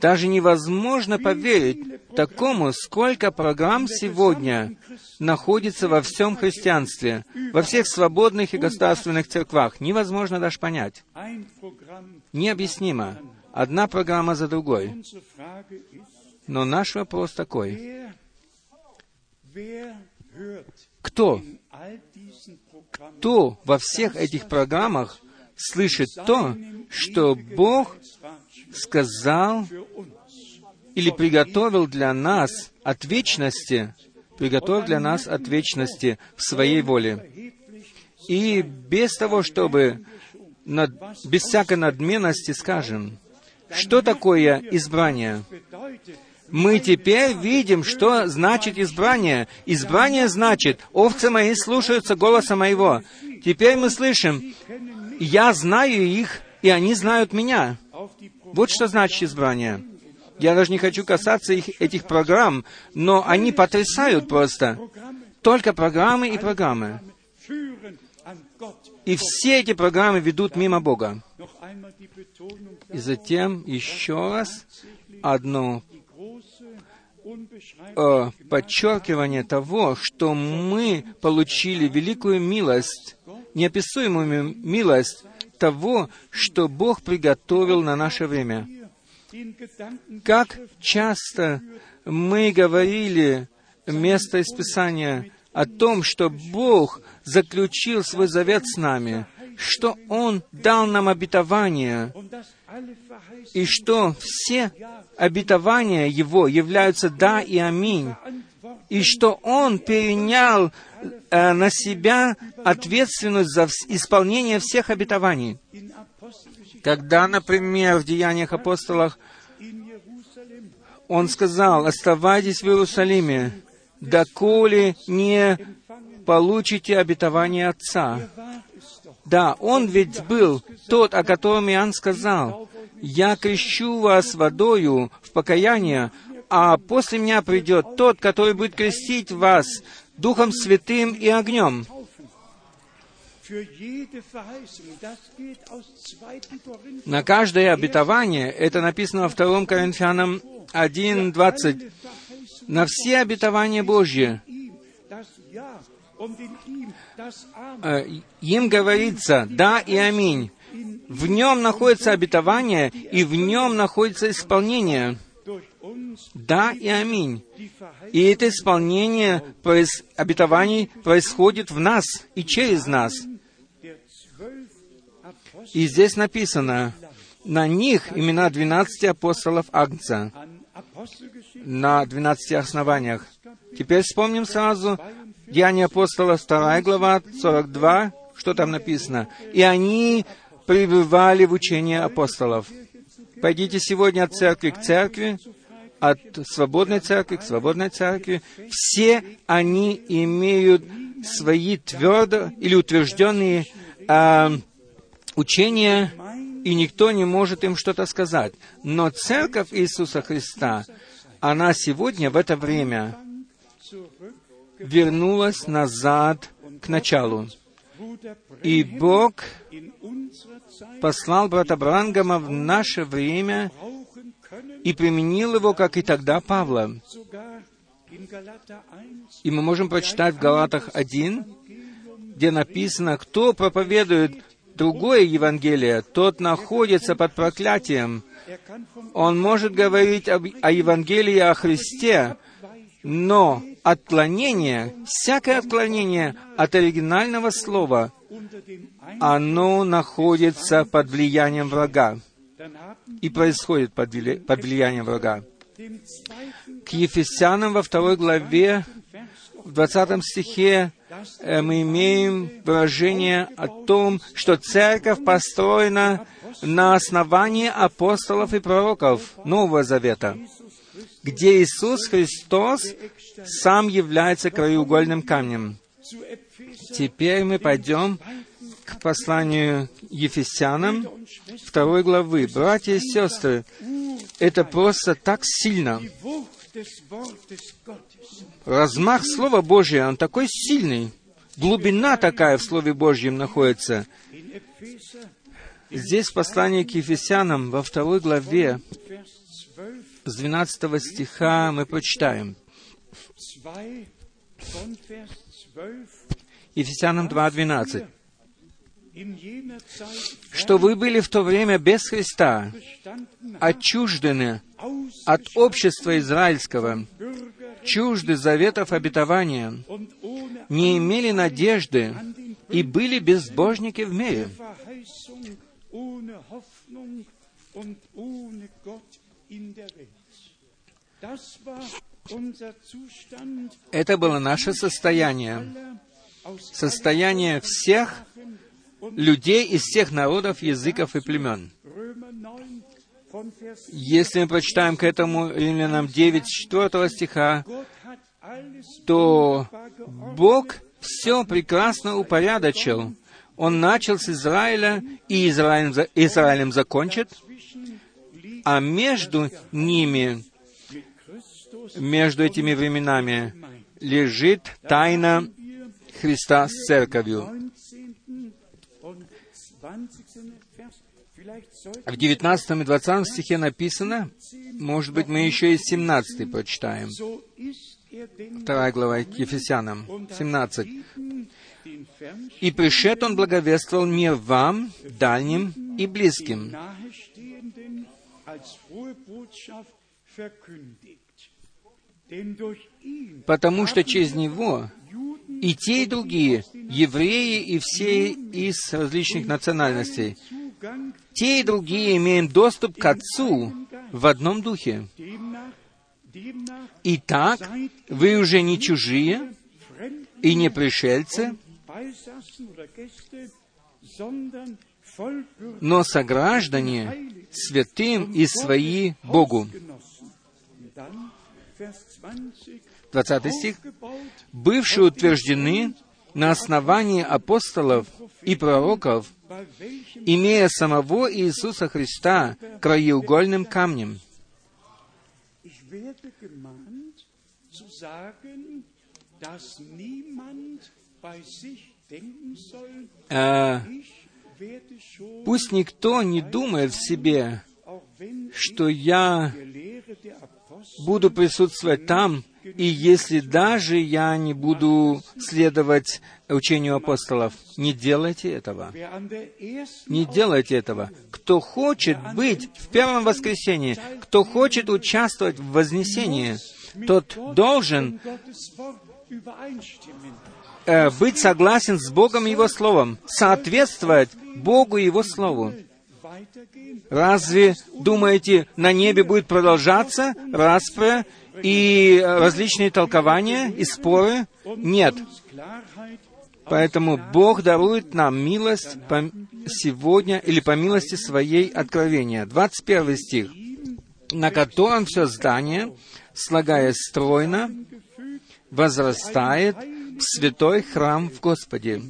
Даже невозможно поверить такому, сколько программ сегодня находится во всем христианстве, во всех свободных и государственных церквах. Невозможно даже понять. Необъяснимо. Одна программа за другой. Но наш вопрос такой. Кто кто во всех этих программах слышит то, что Бог сказал или приготовил для нас от вечности, приготовил для нас от вечности в своей воле. И без того, чтобы над, без всякой надменности скажем, что такое избрание? Мы теперь видим, что значит избрание. Избрание значит, овцы мои слушаются голоса моего. Теперь мы слышим, я знаю их, и они знают меня. Вот что значит избрание. Я даже не хочу касаться их, этих программ, но они потрясают просто. Только программы и программы. И все эти программы ведут мимо Бога. И затем еще раз одно подчеркивание того, что мы получили великую милость, неописуемую милость того, что Бог приготовил на наше время. Как часто мы говорили место из Писания о том, что Бог заключил свой завет с нами, что Он дал нам обетование, и что все обетования Его являются «да» и «аминь». и что Он перенял э, на себя ответственность за исполнение всех обетований. Когда, например, в Деяниях Jerusalem Он сказал, «Оставайтесь в Иерусалиме, доколе не получите обетование Отца». Да, Он ведь был тот, о котором Иоанн сказал, «Я крещу вас водою в покаяние, а после меня придет тот, который будет крестить вас Духом Святым и огнем». Für jede Verheißung, das geht aus 2. Korinther, На каждое обетование, это написано во 2 Коринфянам 1.20, Verheißung на все обетования Божьи, э, им говорится «да» и «аминь». В нем находится обетование, и в нем находится исполнение. Да и аминь. И это исполнение обетований происходит в нас и через нас. И здесь написано, на них имена двенадцати апостолов Агнца, на двенадцати основаниях. Теперь вспомним сразу Деяния апостолов, 2 глава, 42, что там написано. «И они пребывали в учении апостолов». Пойдите сегодня от церкви к церкви, от свободной церкви к свободной церкви. Все они имеют свои твердо или утвержденные а, учения, и никто не может им что-то сказать. Но церковь Иисуса Христа, она сегодня, в это время, вернулась назад к началу. И Бог послал брата Брангама в наше время и применил его, как и тогда Павла. sogar in Galater 1, И мы можем прочитать в Галатах 1, где написано, кто проповедует другое Евангелие, тот находится под проклятием. Он может говорить об- о Евангелии о Христе, но отклонение, всякое отклонение от оригинального слова, оно находится под влиянием врага и происходит под, вли- под влиянием врага. К Ефесянам во второй главе, в 20 стихе, э, мы имеем выражение о том, что церковь построена на основании апостолов и пророков Нового Завета, где Иисус Христос сам является краеугольным камнем. Теперь мы пойдем к посланию Ефесянам второй главы. Братья и сестры, это просто так сильно. Размах Слова Божия, он такой сильный. Глубина такая в Слове Божьем находится. Здесь в послании к Ефесянам во второй главе Vers 12, с 12 стиха мы прочитаем. 2 von Vers 12, Ефесянам 2.12. in jener Zeit «Что вы были в то время без Христа, отчуждены от общества израильского, чужды заветов обетования, не имели надежды и были безбожники в мире». Это было наше состояние, состояние всех людей из всех народов, языков и племен. Römer 9 von Vers Если мы прочитаем к этому Римлянам 9, 4 стиха, то. Бог все прекрасно упорядочил. Он начал с Израиля, и Израилем, Израилем закончит, а между ними, между этими временами, лежит тайна Христа с Церковью. 19. und 20. Vers. Vielleicht sollten В 19 и 20 стихе написано, может быть, мы еще и 17 прочитаем. so ist er denn Вторая глава Ефесянам, und hat 17. Frieden den Fern «И пришед он благовествовал мир вам, дальним и близким, потому что через него и те, и другие, евреи и все из различных национальностей, те и другие имеем доступ к Отцу в одном духе. Итак, вы уже не чужие и не пришельцы, но сограждане святым и свои Богу. 20, 20 стих. Бывшие утверждены на основании апостолов и пророков, имея самого Иисуса Христа краеугольным камнем. Э, пусть никто не думает в себе, что я буду присутствовать там, и если даже я не буду следовать учению апостолов. Не делайте этого. Не делайте этого. Кто хочет быть в первом воскресенье, кто хочет участвовать в вознесении, тот должен э, быть согласен с Богом и Его Словом, соответствовать Богу и Его Слову. Разве, думаете, на небе будет продолжаться распря и э, различные толкования и споры? Нет. Поэтому Бог дарует нам милость по- сегодня или по милости своей откровения. 21 стих. На котором все здание, слагаясь стройно, возрастает в святой храм в Господе,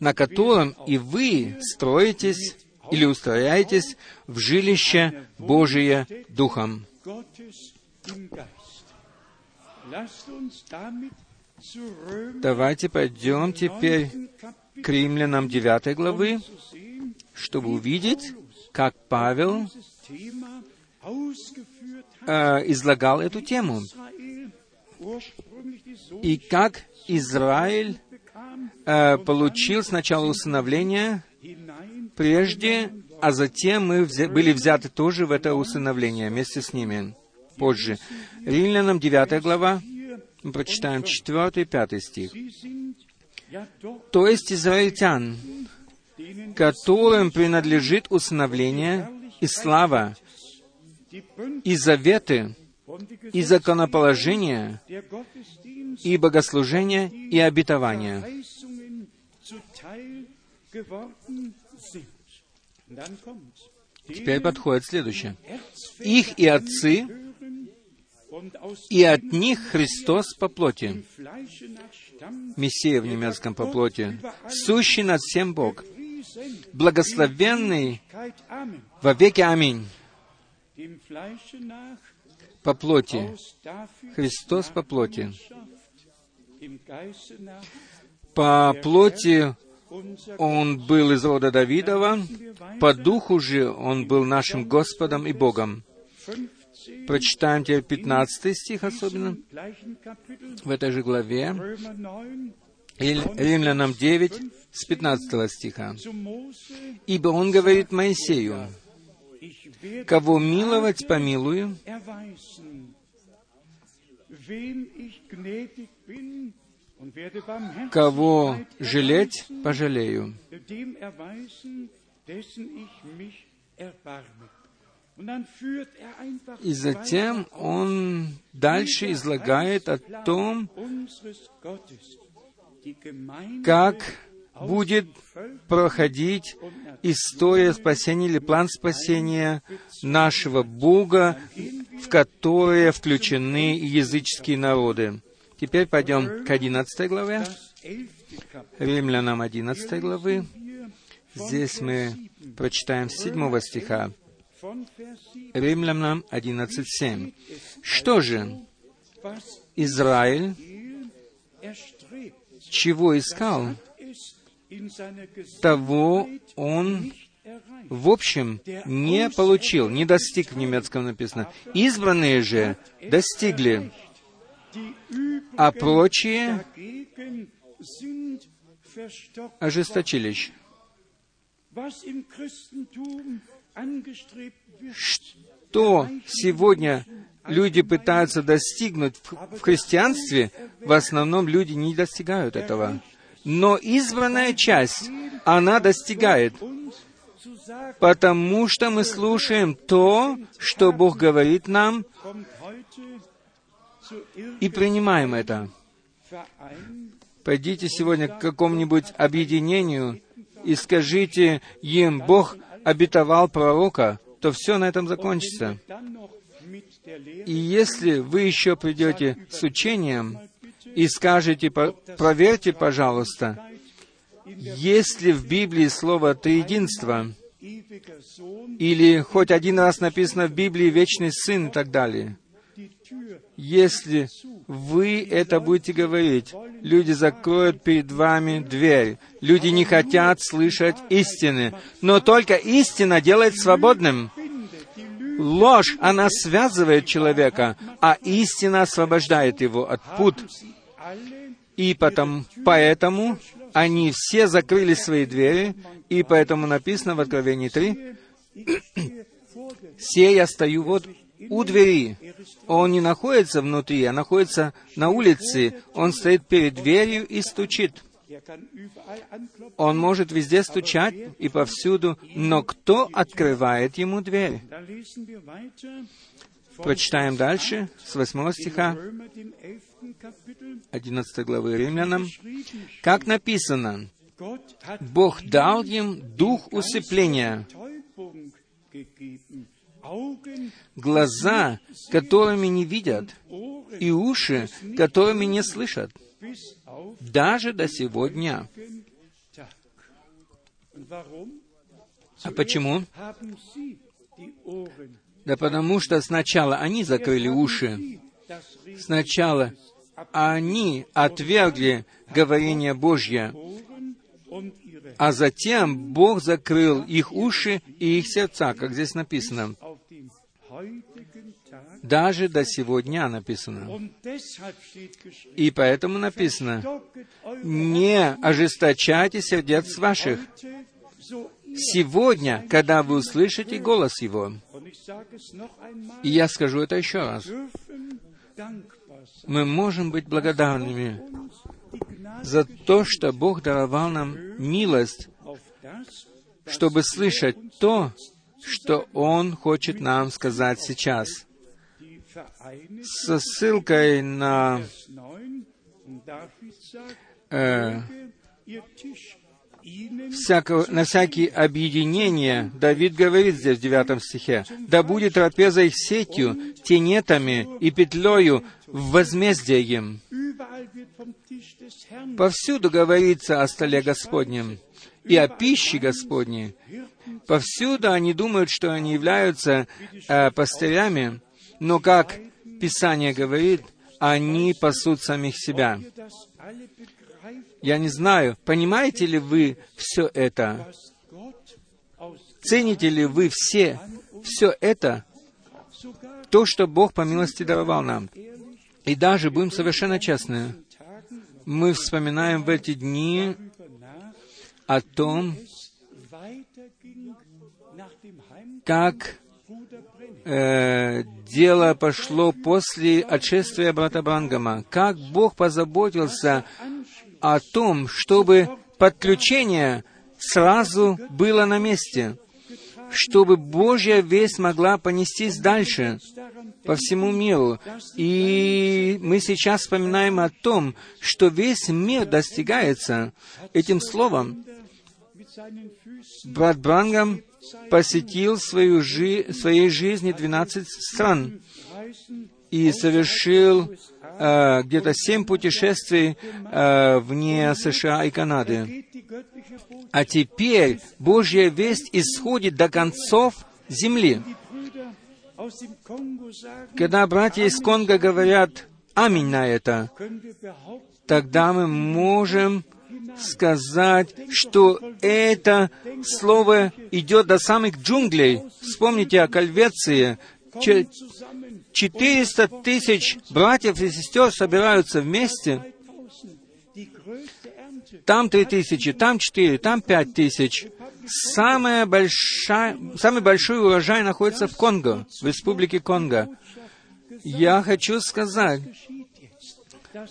На котором и вы строитесь или устрояетесь в жилище Божие Духом. Давайте пойдем теперь 9. Kapitel к римлянам 9 главы, чтобы увидеть, как Павел э, излагал эту тему, и как Израиль э, получил сначала усыновление прежде, а затем мы взя- были взяты тоже в это усыновление вместе с ними позже. Римлянам 9 глава, мы прочитаем 4 и 5 стих. То есть израильтян, которым принадлежит усыновление и слава, и заветы, и Gottesdienst и богослужения, и обетования. Теперь подходит следующее. Их и отцы, и от них Христос по плоти, Мессия в немецком по плоти, сущий над всем Бог, благословенный во веки. Аминь, по плоти, Христос по плоти. По плоти Он был из рода Давидова, по духу же Он был нашим Господом и Богом. 15 Прочитаем теперь 15 стих особенно, в этой же главе, Römer 9 и Римлянам 9, с 15 стиха. «Ибо Он говорит Моисею, кого миловать помилую, кого жалеть, пожалею». er И затем он дальше излагает о том, как будет проходить история спасения или план спасения нашего Бога, в которые включены языческие народы. Теперь пойдем к 11 главе. Римлянам 11 главы. Здесь мы прочитаем с 7 стиха. von Vers 7 Римлянам 11.7. Что же, Израиль чего искал, того он в общем, не получил, не достиг в немецком написано. Избранные же достигли, а прочие ожесточились. Что сегодня люди пытаются достигнуть в христианстве, в основном люди не достигают этого. Но избранная часть, она достигает. потому что мы слушаем то, что Бог говорит нам, и принимаем это. Пойдите сегодня к какому-нибудь объединению и скажите им, Бог обетовал пророка, то все на этом закончится. И если вы еще придете с учением и скажете, проверьте, пожалуйста, есть ли в Библии слово «триединство», или хоть один раз написано в Библии «вечный сын» и так далее. Если вы это будете говорить, люди закроют перед вами дверь. Люди не хотят слышать истины. Но только истина делает свободным. Ложь, она связывает человека, а истина освобождает его от пут. И потом, поэтому они все закрыли свои двери, и поэтому написано в Откровении 3, «Се я стою вот у двери». Он не находится внутри, а находится на улице. Он стоит перед дверью и стучит. Он может везде стучать и повсюду, но кто открывает ему дверь? Прочитаем дальше, с 8 стиха, 11 главы Римлянам. Как написано, Бог дал им дух усыпления, глаза, которыми не видят, и уши, которыми не слышат, даже до сегодня. А почему? Да потому что сначала они закрыли уши, сначала они отвергли говорение Божье, а затем Бог закрыл их уши и их сердца, как здесь написано. Даже до сегодня написано. И поэтому написано, «Не ожесточайте сердец ваших, сегодня, когда вы услышите голос Его». И я скажу это еще раз. Мы можем быть благодарными за то, что Бог даровал нам милость, чтобы слышать то, что Он хочет нам сказать сейчас. Со ссылкой на э, всякого, на всякие объединения, Давид говорит здесь в девятом стихе, «Да будет трапеза их сетью, тенетами и петлею возмездием». Повсюду говорится о столе Господнем и о пище Господней. Повсюду они думают, что они являются э, пастырями, но, как Писание говорит, они пасут самих себя. Я не знаю, понимаете ли вы все это? Цените ли вы все, все это, то, что Бог по милости даровал нам? И даже будем совершенно честны, мы вспоминаем в эти дни о том, как э, дело пошло после отшествия брата Брангама, как Бог позаботился о том, чтобы подключение сразу было на месте, чтобы Божья весть могла понестись дальше по всему миру. И мы сейчас вспоминаем о том, что весь мир достигается этим словом. Брат Брангам посетил свою жи- своей жизни 12 стран и совершил э, где-то семь путешествий э, вне США и Канады. А теперь Божья весть исходит до концов земли. Когда братья из Конго говорят «Аминь» на это, тогда мы можем сказать, что это слово идет до самых джунглей. Вспомните о Кальвеции. 400 тысяч братьев и сестер собираются вместе. Там три тысячи, там четыре, там пять тысяч. Самая большая, самый большой урожай находится в Конго, в республике Конго. Я хочу сказать,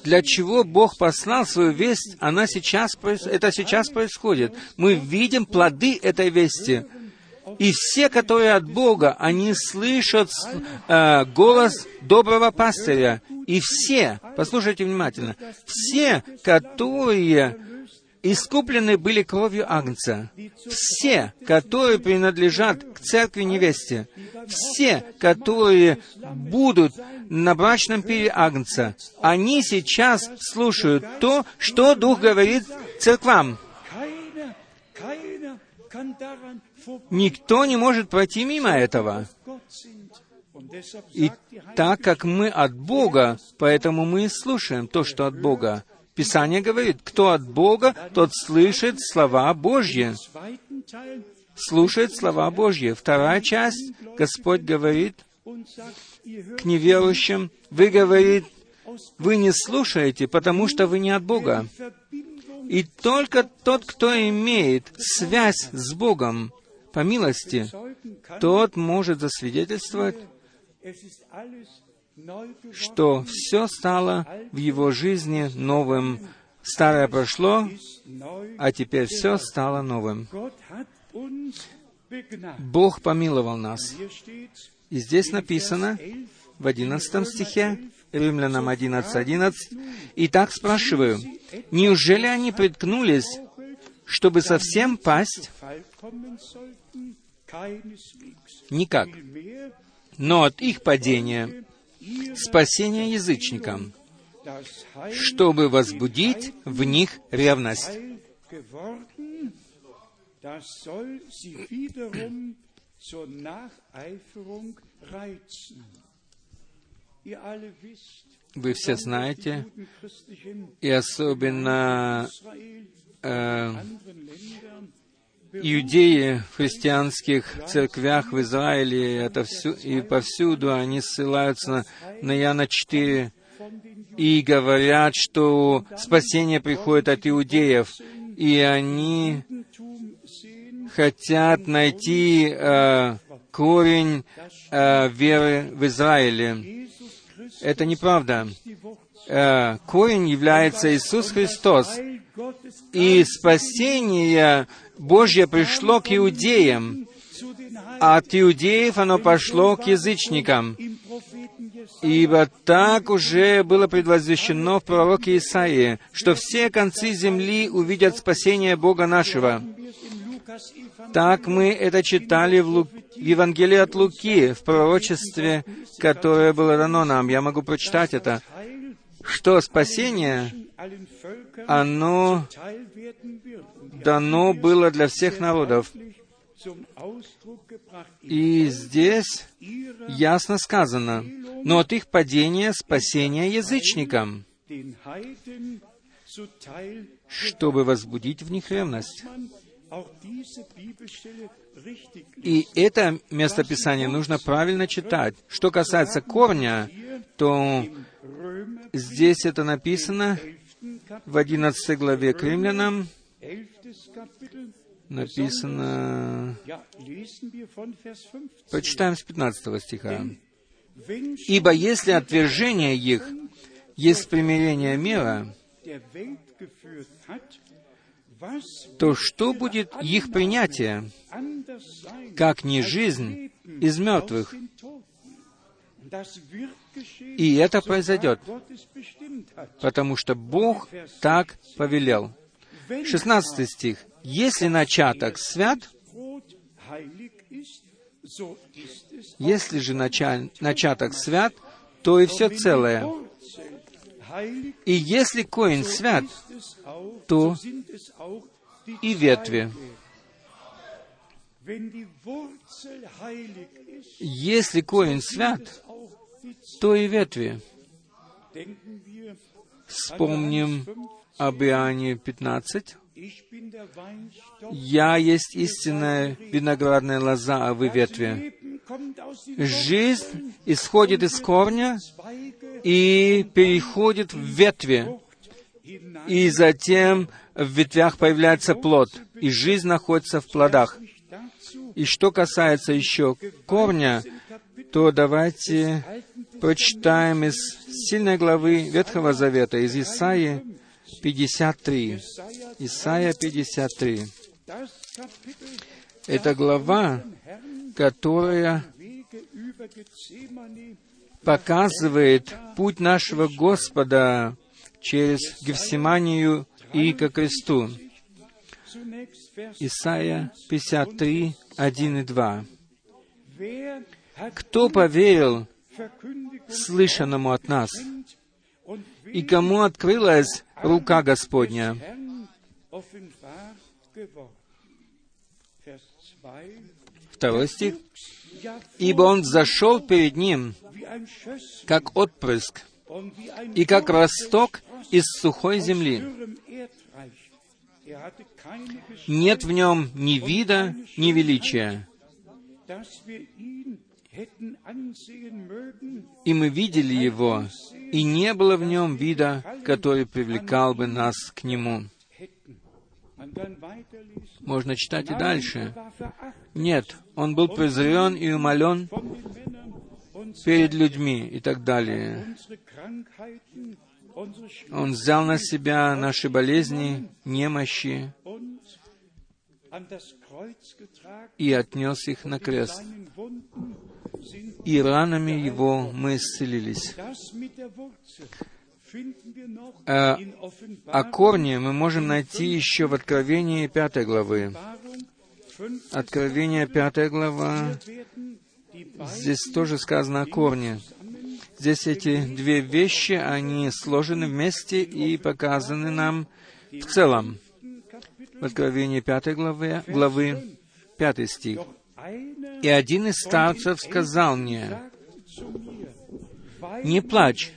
для чего Бог послал свою весть, она сейчас, это сейчас происходит. Мы видим плоды этой вести. И все, которые от Бога, они слышат э, голос доброго пастыря. И все, послушайте внимательно, все, которые искуплены были кровью Агнца. Все, которые принадлежат к церкви невесте, все, которые будут на брачном пире Агнца, они сейчас слушают то, что Дух говорит церквам. Никто не может пройти мимо этого. И так как мы от Бога, поэтому мы и слушаем то, что от Бога. Писание говорит, кто от Бога, тот слышит слова Божьи. Слушает слова Божьи. Вторая часть, Господь говорит к неверующим, вы, говорит, вы не слушаете, потому что вы не от Бога. И только тот, кто имеет связь с Богом по милости, тот может засвидетельствовать, что все стало в его жизни новым. Старое прошло, а теперь все стало новым. Бог помиловал нас. И здесь написано в одиннадцатом стихе, Римлянам 11.11, 11, «Итак спрашиваю, неужели они приткнулись, чтобы совсем пасть?» Никак. Но от их падения спасение язычникам, чтобы возбудить в них ревность. Вы все знаете, и особенно э, иудеи в христианских церквях в Израиле и повсюду они ссылаются на, на Иоанна 4 и говорят, что спасение приходит от иудеев, и они хотят найти э, корень э, веры в Израиле. Это неправда. Э, корень является Иисус Христос. И спасение Божье пришло к иудеям, а от иудеев оно пошло к язычникам. Ибо так уже было предвозвещено в пророке Исаии, что все концы земли увидят спасение Бога нашего. Так мы это читали в, Лу... в Евангелии от Луки, в пророчестве, которое было дано нам. Я могу прочитать это. Что спасение, оно дано было для всех народов. И здесь ясно сказано, но от их падения спасение язычникам, чтобы возбудить в них ревность. И это местописание нужно правильно читать. Что касается корня, то здесь это написано в 11 главе к римлянам, написано... Прочитаем с 15 стиха. «Ибо если отвержение их есть примирение мира, то что будет их принятие, как не жизнь из мертвых? И это произойдет, потому что Бог так повелел. 16 стих. «Если начаток свят, если же начаток свят, то и все целое. И если коин свят, то и ветви. Если коин свят, то и ветви. Вспомним об Иоанне 15. «Я есть истинная виноградная лоза, а вы ветви». Жизнь исходит из корня и переходит в ветви, и затем в ветвях появляется плод, и жизнь находится в плодах. И что касается еще корня, то давайте прочитаем из сильной главы Ветхого Завета, из Исаии 53. Исаия 53. Это глава, которая показывает путь нашего Господа через Гефсиманию и ко кресту. Исайя 53, 1 и 2. Wer hat Кто поверил слышанному от нас? И кому открылась рука Господня? Herrn offenbar geworden? Vers 2 Второй стих. «Ибо он зашел перед ним, как отпрыск, и как росток из сухой земли. Нет в нем ни вида, ни величия. И мы видели его, и не было в нем вида, который привлекал бы нас к нему». Можно читать и дальше. Нет, он был презрен и умолен перед людьми и так далее. Он взял на себя наши болезни, немощи и отнес их на крест. И ранами его мы исцелились. А, О Offenbarung, корне мы можем найти еще в Откровении пятой главы. 5. Откровение пятая глава. werden die Здесь тоже сказано о корне. Здесь эти две вещи, они сложены вместе и показаны нам в целом. В Откровении пятой главы, главы пятый стих. И один из старцев сказал мне, «Не плачь,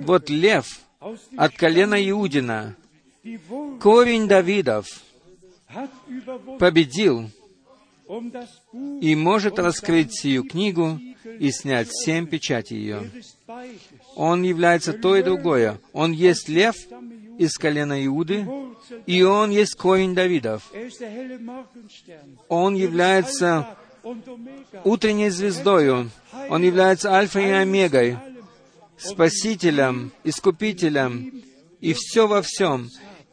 вот лев от колена Иудина, корень Давидов, победил и может раскрыть сию книгу и снять семь печатей ее. Он является то и другое. Он есть лев из колена Иуды, и он есть корень Давидов. Он является утренней звездою. Он является альфой и омегой, спасителем, искупителем, и все во всем.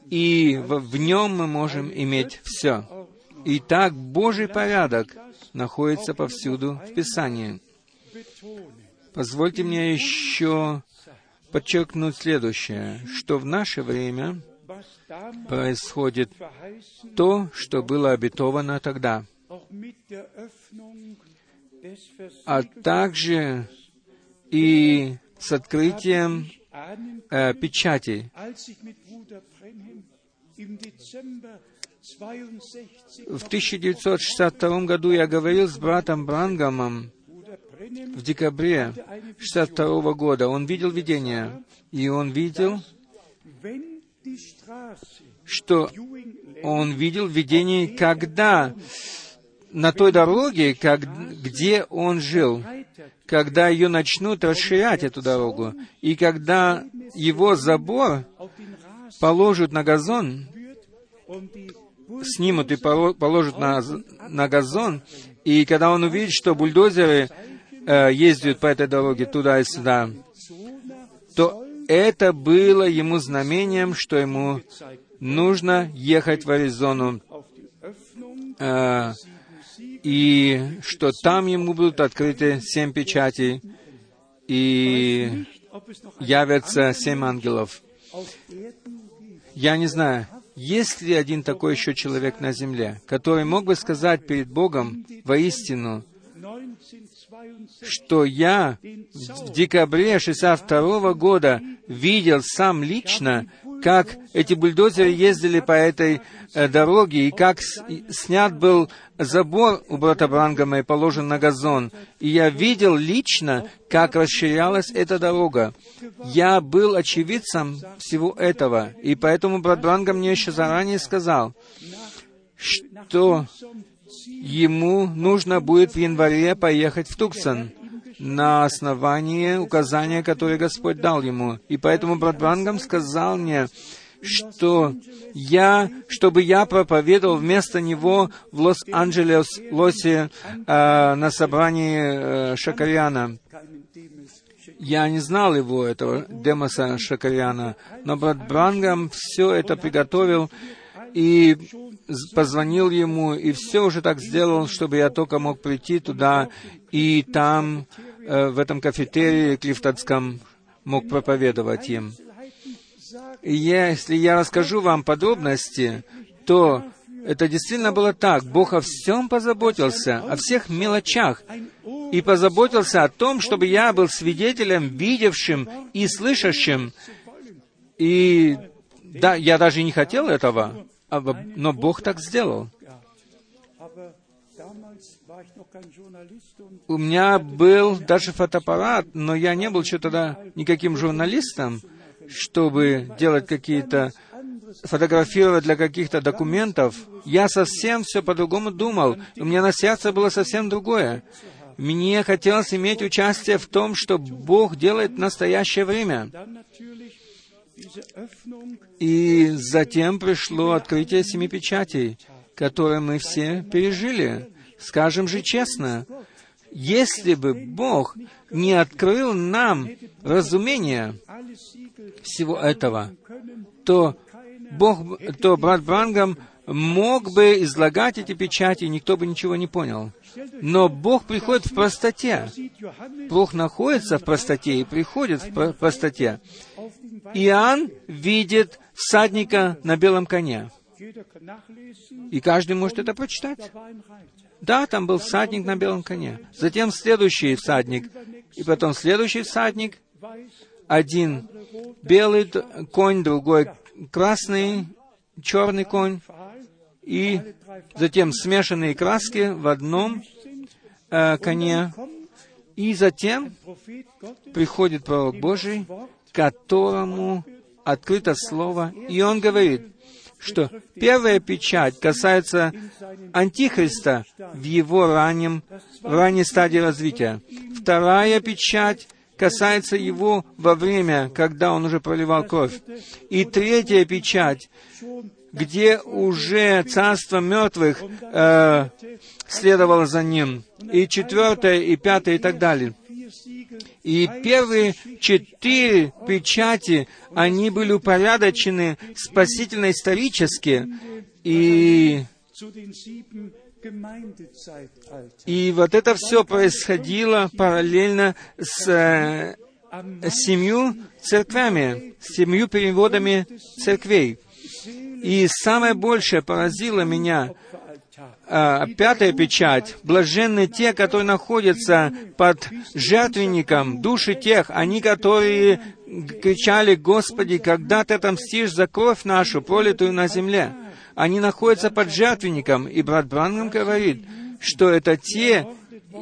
И в, нем мы можем иметь все. Итак, Божий порядок находится повсюду в Писании. Позвольте мне еще подчеркнуть следующее, что в наше время происходит то, что было обетовано тогда, а также и с открытием э, 62 В 1962 году я говорил с братом Брангамом в декабре 1962 года. Он видел видение, и он видел, что он видел видение, когда на той дороге, как, где он жил, когда ее начнут расширять, эту дорогу, и когда его забор положат на газон, снимут и поло- положат на, на газон, и когда он увидит, что бульдозеры э, ездят по этой дороге туда и сюда, то это было ему знамением, что ему нужно ехать в Аризону, э, и что там ему будут открыты семь печатей, и явятся семь ангелов. Я не знаю, есть ли один такой еще человек на земле, который мог бы сказать перед Богом воистину, 1962 что я в декабре 62 года видел сам лично, как эти бульдозеры ездили по этой э, дороге, и как снят был забор у брата Брангама и положен на газон. И я видел лично, как расширялась эта дорога. Я был очевидцем всего этого, и поэтому брат Брангам мне еще заранее сказал, что ему нужно будет в январе поехать в Туксон на основании указания, которое Господь дал ему. И поэтому брат Брангам сказал мне, что я, чтобы я проповедовал вместо него в Лос-Анджелесе э, на собрании э, Шакаряна. Я не знал его, этого Демоса Шакаряна, но брат Брангам все это приготовил, и позвонил ему, и все уже так сделал, чтобы я только мог прийти туда, и там, э, в этом кафетерии клифтонском, мог проповедовать им. И если я расскажу вам подробности, то это действительно было так. Бог о всем позаботился, о всех мелочах, и позаботился о том, чтобы я был свидетелем, видевшим и слышащим. И да, я даже не хотел этого, но Бог так сделал. У меня был даже фотоаппарат, но я не был еще тогда никаким журналистом, чтобы делать какие-то фотографировать для каких-то документов. Я совсем все по-другому думал. У меня на сердце было совсем другое. Мне хотелось иметь участие в том, что Бог делает в настоящее время. И затем пришло открытие семи печатей, которое мы все пережили. Скажем же честно, если бы Бог не открыл нам разумение всего этого, то Бог, то брат Брангам мог бы излагать эти печати, и никто бы ничего не понял. Но Бог приходит в простоте. Бог находится в простоте и приходит в про- простоте. Иоанн видит всадника на белом коне. И каждый может это прочитать. Да, там был всадник на белом коне. Затем следующий всадник. И потом следующий всадник. Один белый конь, другой красный, черный конь. И затем смешанные краски в одном э, коне. И затем приходит пророк Божий, которому открыто Слово, и он говорит, что первая печать касается Антихриста в его раннем, ранней стадии развития. Вторая печать касается его во время, когда он уже проливал кровь. И третья печать, где уже царство мертвых э, следовало за ним. И четвертая, и пятая, и так далее. И первые четыре печати, они были упорядочены спасительно-исторически. И, и вот это все происходило параллельно с э, семью церквями, семью переводами церквей. И самое большее поразило меня а, пятая печать. Блаженны те, которые находятся под жертвенником, души тех, они, которые кричали, Господи, когда Ты отомстишь за кровь нашу, пролитую на земле? Они находятся под жертвенником. И брат Брангам говорит, что это те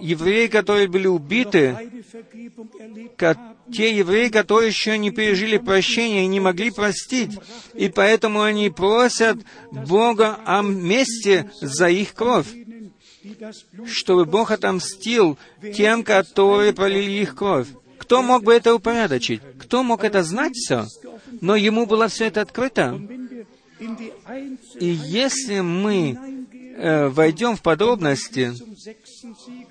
евреи, которые были убиты, Beide Vergebung erlebt ко- те евреи, которые еще не пережили прощения и не могли простить. И поэтому они просят Бога о мести за их кровь, чтобы Бог отомстил тем, которые пролили их кровь. Кто мог бы это упорядочить? Кто мог это знать все? Но ему было все это открыто. И если мы э, войдем в подробности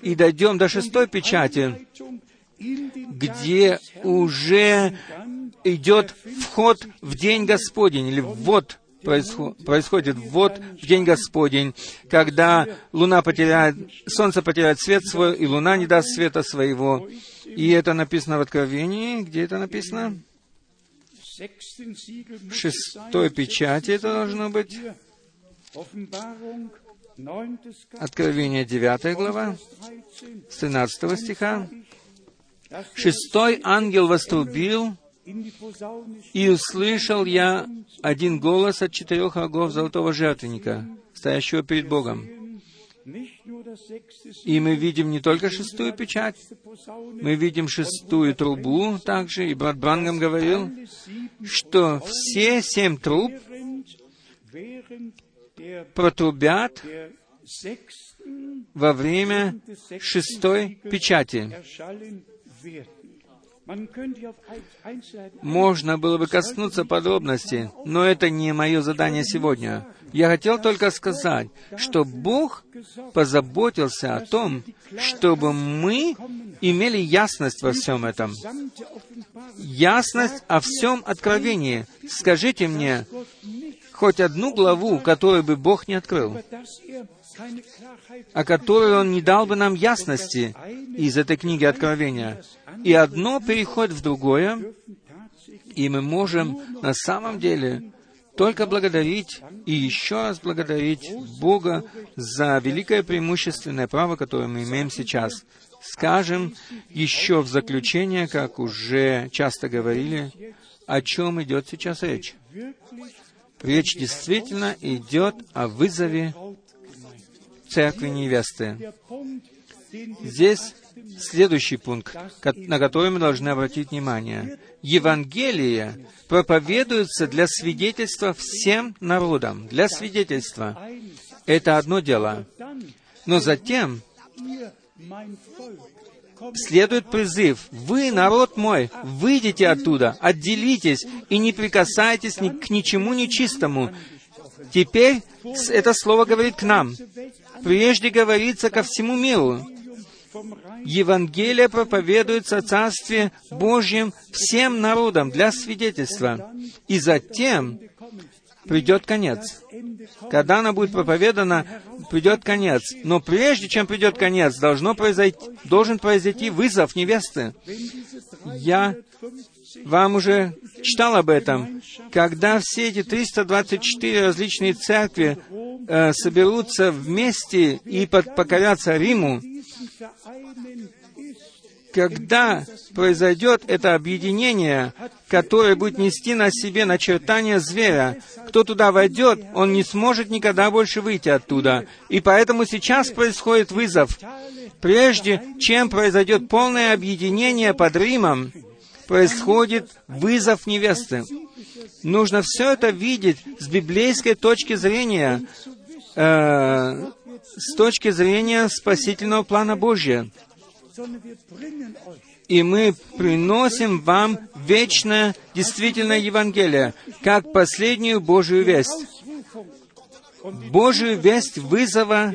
и дойдем до шестой печати, где уже идет вход в день Господень, или происхо- происходит ввод в день Господень, когда луна потеряет, солнце потеряет свет свой, и луна не даст света своего. И это написано в Откровении. Где это написано? В шестой печати это должно быть. Откровение 9 глава, 13. с 13 стиха. Шестой ангел вострубил, и услышал я один голос от четырех рогов золотого жертвенника, стоящего перед Богом. И мы видим не только шестую печать, мы видим шестую трубу также, и брат Брангам говорил, что все семь труб протрубят во время шестой печати. Можно было бы коснуться подробностей, но это не мое задание сегодня. Я хотел только сказать, что Бог позаботился о том, чтобы мы имели ясность во всем этом. Ясность о всем откровении. Скажите мне, хоть одну главу, которую бы Бог не открыл, о которой Он не дал бы нам ясности из этой книги Откровения. И одно переходит в другое, и мы можем на самом деле только благодарить и еще раз благодарить Бога за великое преимущественное право, которое мы имеем сейчас. Скажем еще в заключение, как уже часто говорили, о чем идет сейчас речь. Речь действительно идет о вызове церкви невесты. Здесь следующий пункт, на который мы должны обратить внимание. Евангелие проповедуется для свидетельства всем народам. Для свидетельства. Это одно дело. Но затем следует призыв. «Вы, народ мой, выйдите оттуда, отделитесь и не прикасайтесь ни к ничему нечистому». Теперь это слово говорит к нам. Прежде говорится ко всему миру. Евангелие проповедуется о Царстве Божьем всем народам для свидетельства. И затем придет конец. Когда она будет проповедана, придет конец. Но прежде чем придет конец, должно произойти, должен произойти вызов невесты. Я вам уже читал об этом. Когда все эти 324 различные церкви э, соберутся вместе и под- покорятся Риму, когда произойдет это объединение, которое будет нести на себе начертание зверя, кто туда войдет, он не сможет никогда больше выйти оттуда. И поэтому сейчас происходит вызов. Прежде чем произойдет полное объединение под Римом, происходит вызов невесты. Нужно все это видеть с библейской точки зрения, э, с точки зрения спасительного плана euch И мы приносим вам вечное, действительное Евангелие, как последнюю Божию весть. Божию весть вызова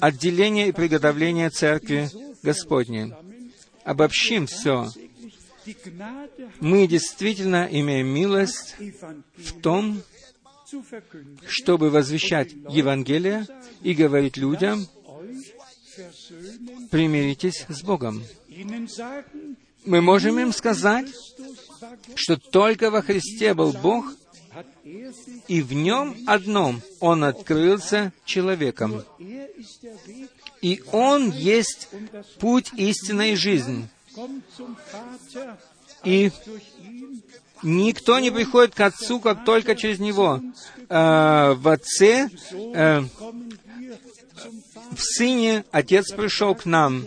отделения и приготовления Церкви Господней. Обобщим все. Мы действительно имеем милость в том, чтобы возвещать Евангелие и говорить людям, примиритесь с Богом. Мы можем им сказать, что только во Христе был Бог, и в нем одном Он открылся человеком. И Он есть путь, истина и жизнь. kommt zum Vater И никто не приходит к Отцу, как только через Него. Э, в Отце, э, в Сыне Отец пришел к нам,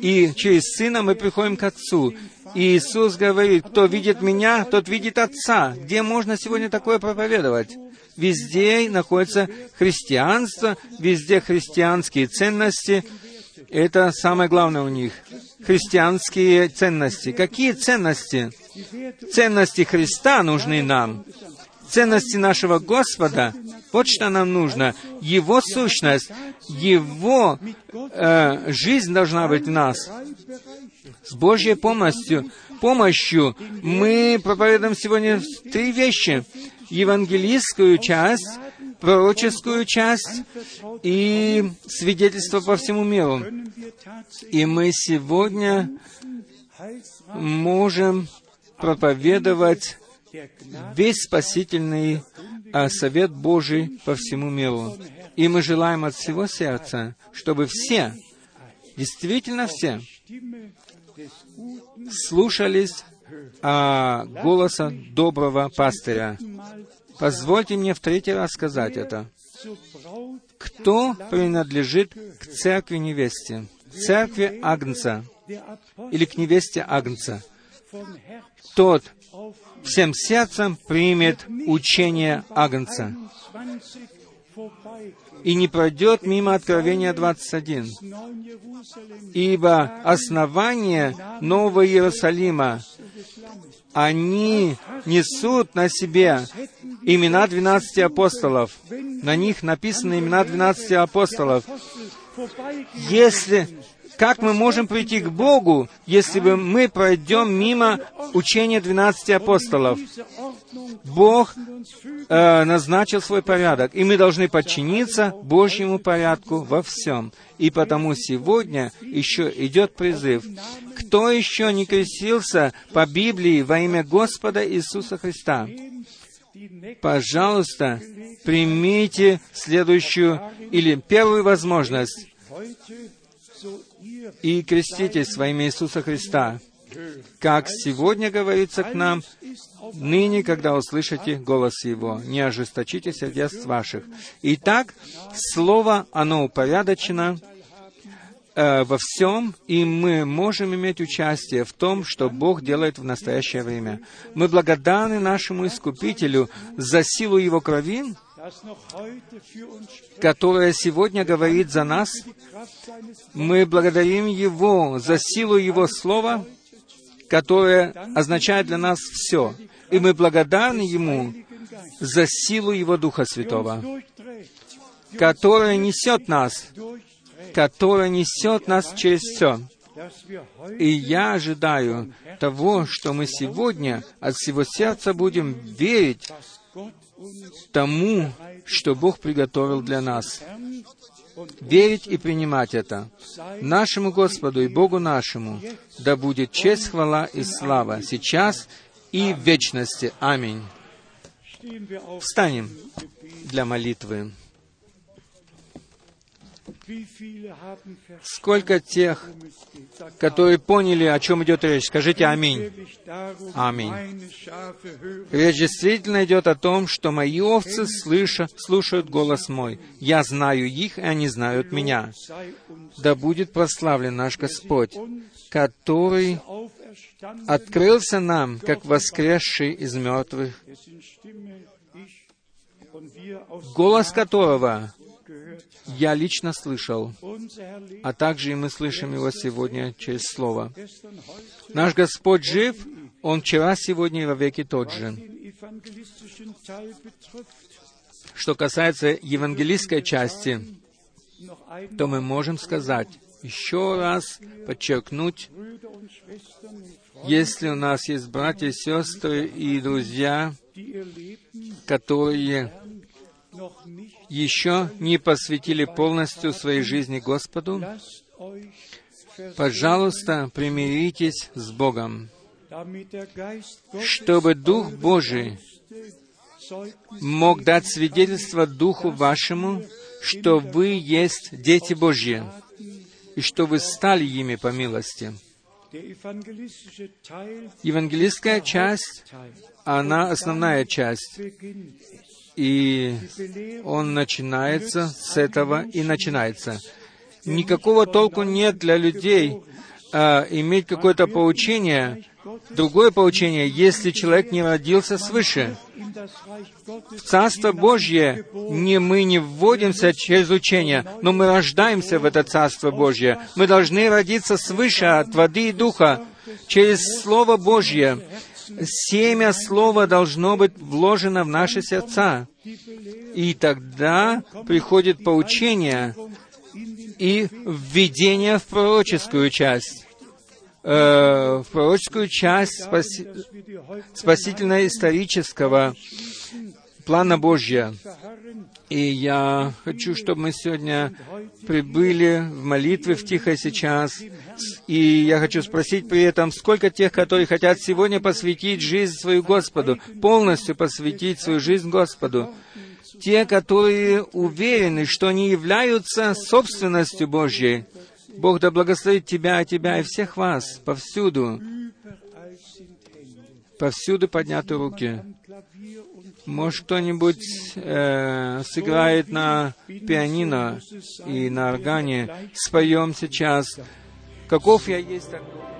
и через Сына мы приходим к Отцу. И Иисус говорит, кто видит Меня, тот видит Отца. Где можно сегодня такое проповедовать? Везде находится христианство, везде христианские ценности. Это самое главное у них. Христианские ценности. Какие ценности? Ценности Христа нужны нам. Ценности нашего Господа. Вот что нам нужно. Его сущность, Его э, жизнь должна быть в нас. С Божьей помощью, помощью мы проповедуем сегодня три вещи. Евангелистскую часть, пророческую часть и свидетельство по всему миру. И мы сегодня можем проповедовать весь спасительный а, совет Божий по всему миру. И мы желаем от всего сердца, чтобы все, действительно все, слушались а, голоса доброго пастыря. Позвольте мне в третий раз сказать это. Кто принадлежит к церкви невесте? Церкви Агнца или к невесте Агнца? Тот всем сердцем примет учение Агнца 20 vorbeigehen. и не пройдет мимо Откровения 21. Neuen Jerusalem Ибо основание Нового Иерусалима они несут на себе имена двенадцати апостолов. На них написаны имена двенадцати апостолов. Если как мы можем прийти к Богу, если бы мы пройдем мимо учения двенадцати апостолов? Бог э, назначил свой порядок, и мы должны подчиниться Божьему порядку во всем. И потому сегодня еще идет призыв. Кто еще не крестился по Библии во имя Господа Иисуса Христа? Пожалуйста, примите следующую или первую возможность и креститесь во Иисуса Христа, как сегодня говорится к нам, ныне, когда услышите голос Его, не ожесточите сердец ваших. Итак, Слово, оно упорядочено э, во всем, и мы можем иметь участие в том, что Бог делает в настоящее время. Мы благодарны нашему Искупителю за силу Его крови, которая сегодня говорит за нас. Мы благодарим Его за силу Его Слова, которое означает для нас все. И мы благодарны Ему за силу Его Духа Святого, которая несет нас, которая несет нас через все. И я ожидаю того, что мы сегодня от всего сердца будем верить тому, что Бог приготовил для нас. Верить и принимать это. Нашему Господу и Богу нашему да будет честь, хвала и слава сейчас и в вечности. Аминь. Встанем для молитвы. Сколько тех, которые поняли, о чем идет речь? Скажите «Аминь». Аминь. Речь действительно идет о том, что мои овцы слыша, слушают голос мой. Я знаю их, и они знают меня. Да будет прославлен наш Господь, который открылся нам, как воскресший из мертвых, голос которого я лично слышал, а также и мы слышим его сегодня через Слово. Наш Господь жив, Он вчера, сегодня и во веки тот же. Что касается евангелистской части, то мы можем сказать, еще раз подчеркнуть, если у нас есть братья, сестры и друзья, которые еще не посвятили полностью своей жизни Господу, пожалуйста, примиритесь с Богом, чтобы Дух Божий мог дать свидетельство Духу вашему, что вы есть дети Божьи, и что вы стали ими по милости. Евангелистская часть, она основная часть. И он начинается с этого и начинается. Никакого толку нет для людей а, иметь какое-то поучение, другое поучение, если человек не родился свыше. В Царство Божье не мы не вводимся через учение, но мы рождаемся в это Царство Божье. Мы должны родиться свыше от воды и духа, через Слово Божье семя Слова должно быть вложено в наши сердца. И тогда приходит поучение и введение в пророческую часть. Э, в пророческую часть спаси... спасительно-исторического плана Божья. И я хочу, чтобы мы сегодня прибыли в молитве в тихо сейчас. И я хочу спросить при этом, сколько тех, которые хотят сегодня посвятить жизнь свою Господу, полностью посвятить свою жизнь Господу. Те, которые уверены, что они являются собственностью Божьей. Бог да благословит тебя, тебя и всех вас повсюду. Повсюду подняты руки. Может, кто-нибудь э, сыграет на пианино и на органе. Споем сейчас. Каков я есть такой?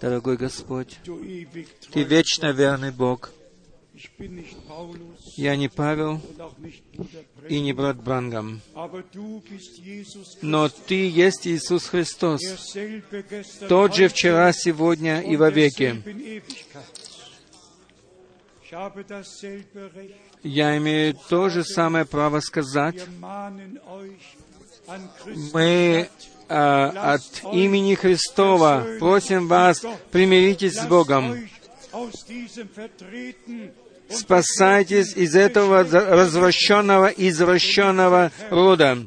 Дорогой Господь, Ты вечно верный Бог. Я не Павел и не брат Брангам, но Ты есть Иисус Христос, тот же вчера, сегодня и во веки. Я имею то же самое право сказать. Мы а, от имени Христова просим вас, примиритесь с Богом, спасайтесь из этого развращенного, извращенного рода.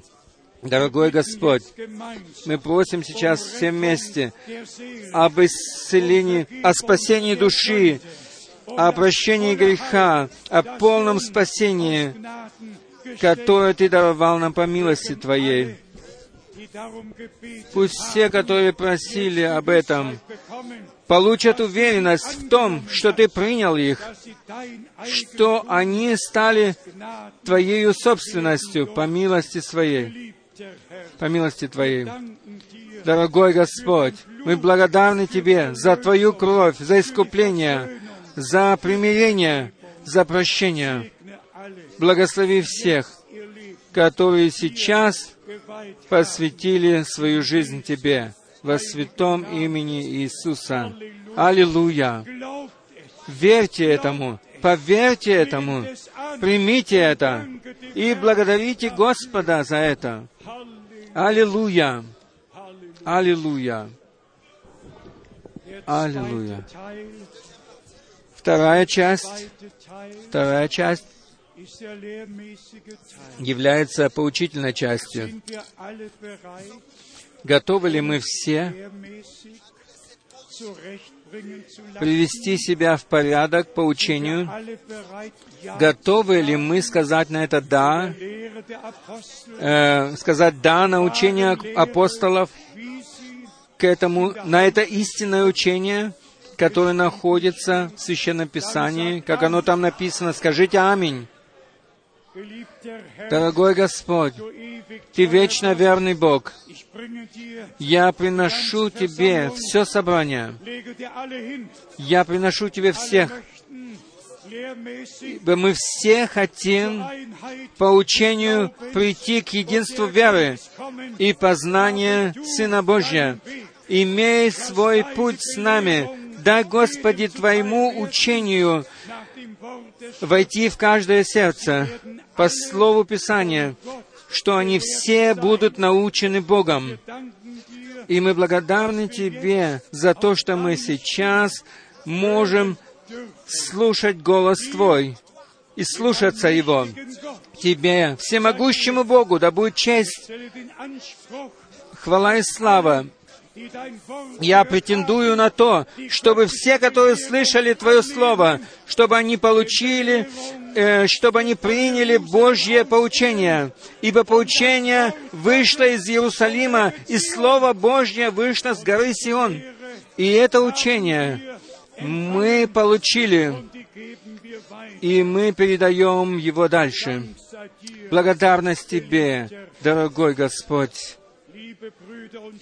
Дорогой Господь, мы просим сейчас все вместе об исцелении, о спасении души, о прощении греха, о полном спасении, которое Ты даровал нам по милости Твоей. Пусть все, которые просили об этом, получат уверенность в том, что Ты принял их, что они стали Твоею собственностью по милости Своей, по милости Твоей. Дорогой Господь, мы благодарны Тебе за Твою кровь, за искупление, за примирение, за прощение. Благослови всех, которые сейчас посвятили свою жизнь Тебе во святом имени Иисуса. Аллилуйя! Верьте этому, поверьте этому, примите это и благодарите Господа за это. Аллилуйя! Аллилуйя! Аллилуйя! Вторая часть, вторая часть является поучительной частью. Готовы ли мы все привести себя в порядок по учению? Готовы ли мы сказать на это «да», э, сказать «да» на учение апостолов, к этому, на это истинное учение, которое находится в Священном Писании, как оно там написано, скажите «Аминь». Дорогой Господь, Ты вечно верный Бог. Я приношу Тебе все собрание. Я приношу Тебе всех. Ибо мы все хотим по учению прийти к единству веры и познания Сына Божия. Имей свой путь с нами. Дай, Господи, Твоему учению войти в каждое сердце по слову Писания, что они все будут научены Богом. И мы благодарны Тебе за то, что мы сейчас можем слушать голос Твой и слушаться Его. Тебе, всемогущему Богу, да будет честь, хвала и слава. Я претендую на то, чтобы все, которые слышали Твое Слово, чтобы они получили, э, чтобы они приняли Божье поучение. Ибо поучение вышло из Иерусалима, и Слово Божье вышло с горы Сион. И это учение мы получили, и мы передаем его дальше. Благодарность Тебе, дорогой Господь.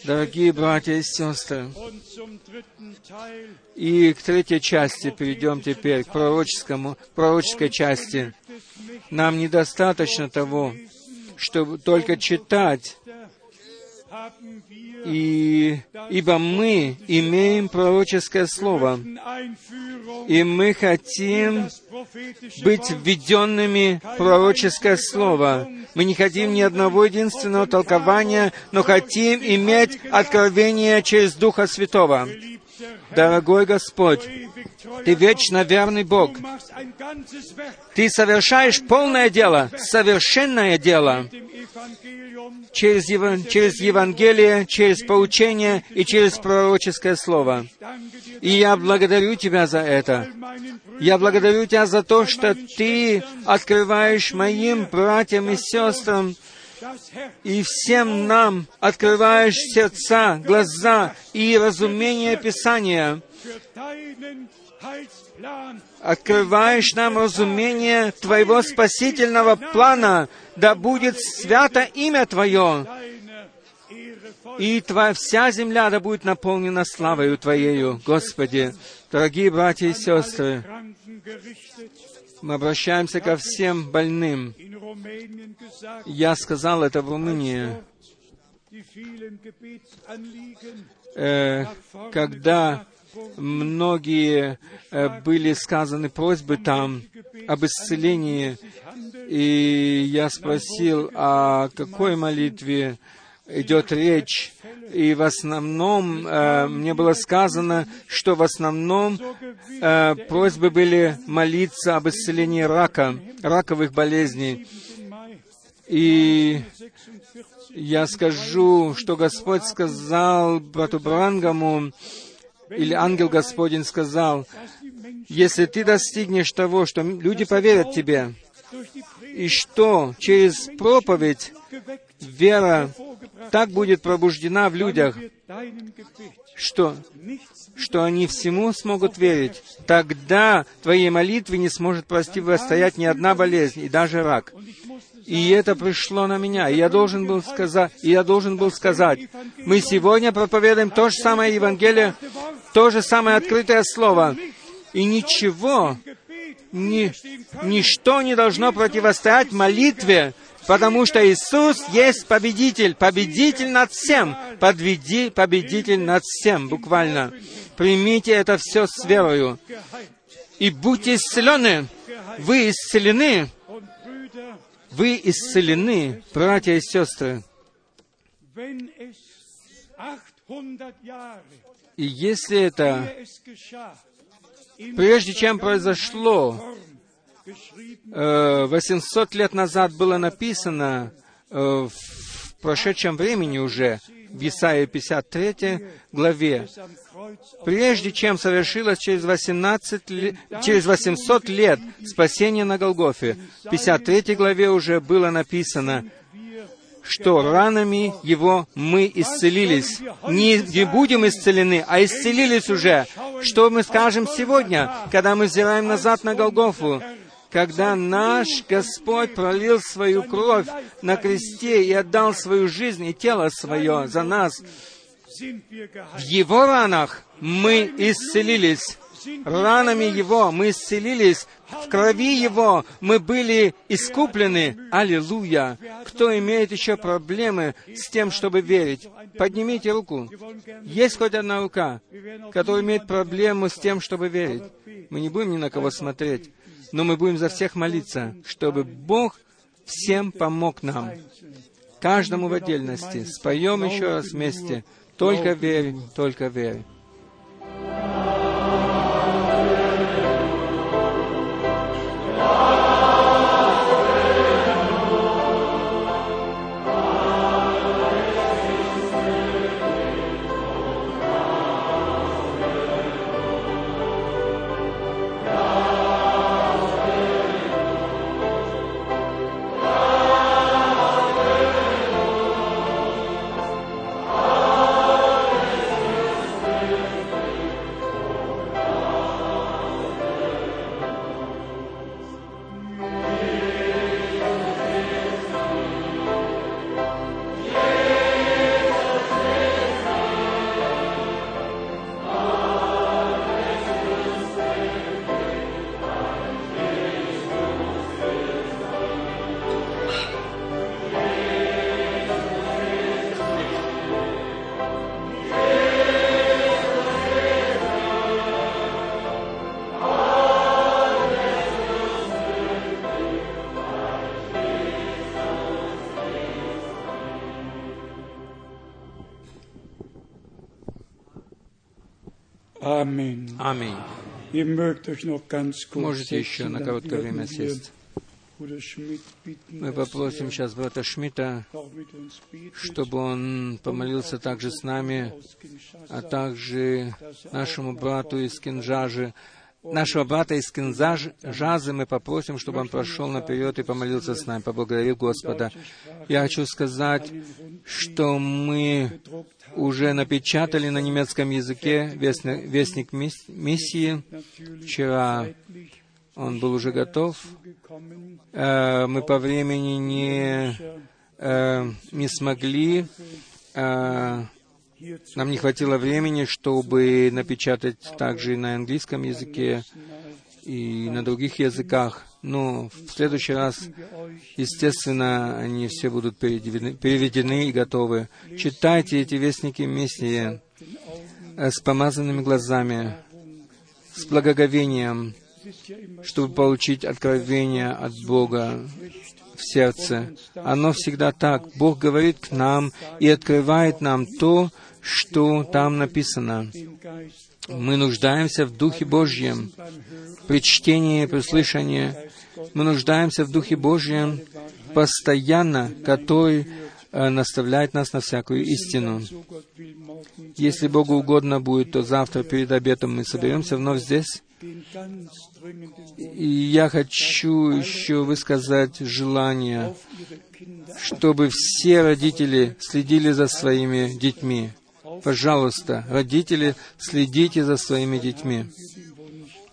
Дорогие братья и сестры, и к третьей части перейдем теперь, к пророческому, пророческой части. Нам недостаточно того, чтобы только читать, и, ибо мы имеем пророческое слово, и мы хотим быть введенными в пророческое слово. Мы не хотим ни одного единственного толкования, но хотим иметь откровение через Духа Святого. Дорогой Господь, Ты вечно верный Бог. Ты совершаешь полное дело, совершенное дело через, Ев... через Евангелие, через поучение и через пророческое слово. И я благодарю Тебя за это. Я благодарю Тебя за то, что Ты открываешь моим братьям и сестрам и всем нам открываешь сердца, глаза и разумение Писания. Открываешь нам разумение Твоего спасительного плана, да будет свято имя Твое, И Твоя вся земля да будет наполнена славою Твоею, Господи. Дорогие братья и сестры, мы обращаемся ко всем больным. Я сказал это в Румынии, э, когда многие э, были сказаны просьбы там об исцелении, и я спросил, о какой молитве идет речь, и в основном э, мне было сказано, что в основном э, просьбы были молиться об исцелении рака, раковых болезней. И я скажу, что Господь сказал брату Брангаму, или ангел Господень сказал, если ты достигнешь того, что люди поверят тебе, и что через проповедь вера так будет пробуждена в людях, что, что они всему смогут верить, тогда твоей молитве не сможет противостоять ни одна болезнь, и даже рак. И это пришло на меня. И я должен был сказать, и я должен был сказать, мы сегодня проповедуем то же самое Евангелие, то же самое открытое слово. И ничего, ни, ничто не должно противостоять молитве, потому что Иисус есть победитель, победитель над всем, подведи победитель над всем, буквально. Примите это все с верою. И будьте исцелены. Вы исцелены. Вы исцелены, братья и сестры. wenn es 800 Jahre, И если это, прежде чем произошло, 800 лет назад было написано э, в прошедшем времени уже, в Исаии 53 главе, прежде чем совершилось через, 18, ле- через 800 лет спасение на Голгофе. В 53 главе уже было написано, что ранами Его мы исцелились. Не, не будем исцелены, а исцелились уже. Что мы скажем сегодня, когда мы взираем назад на Голгофу? Когда наш Господь пролил свою кровь на кресте и отдал свою жизнь и тело свое за нас, в. Его ранах мы исцелились. Ранами Его мы исцелились. В крови Его мы были искуплены. Аллилуйя! Кто имеет еще проблемы с тем, чтобы верить? Поднимите руку. Есть хоть одна рука, которая имеет проблему с тем, чтобы верить. Мы не будем ни на кого смотреть, но мы будем за всех молиться, чтобы Бог всем помог нам, каждому в отдельности. Споем еще раз вместе. Только верь, только верь. Можете еще на короткое время сесть. Мы попросим сейчас брата Шмидта, чтобы он помолился также с нами, а также нашему брату из Кинжажи, нашего брата из Кинжазы мы попросим, чтобы он прошел наперед и помолился с нами, поблагодарил Господа. Я хочу сказать, что мы уже напечатали на немецком языке вестник, вестник мис- миссии. Вчера он был уже готов. Э, Мы по времени не, э, не смогли а, нам не хватило времени, чтобы напечатать также и на английском языке и на других языках. Но в следующий раз, естественно, они все будут переведены, и готовы. Читайте эти вестники вместе с помазанными глазами, с благоговением, чтобы получить откровение от Бога в сердце. Оно всегда так. Бог говорит к нам и открывает нам то, что там написано. Мы нуждаемся в Духе Божьем при чтении, при слышании. Мы нуждаемся в Духе Божьем постоянно, который э, наставляет нас на всякую истину. Если Богу угодно будет, то завтра перед обедом мы соберемся вновь здесь. И я хочу еще высказать желание, чтобы все родители следили за своими детьми. Пожалуйста, родители, следите за своими детьми.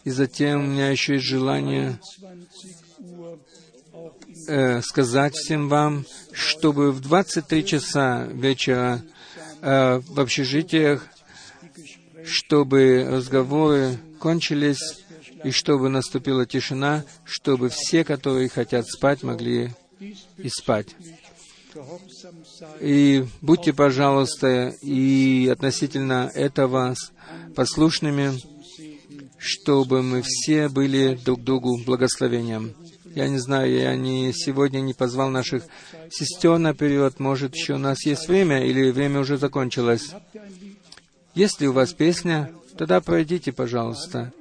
И затем у меня еще есть желание э, сказать всем вам, чтобы в 23 часа вечера э, в общежитиях, чтобы разговоры кончились, и чтобы наступила тишина, чтобы все, которые хотят спать, могли и спать. И будьте, пожалуйста, и относительно этого послушными, чтобы мы все были друг другу благословением. Я не знаю, я не, сегодня не позвал наших сестер наперед. Может, еще у нас есть время, или время уже закончилось. Есть ли у вас песня, тогда пройдите, пожалуйста,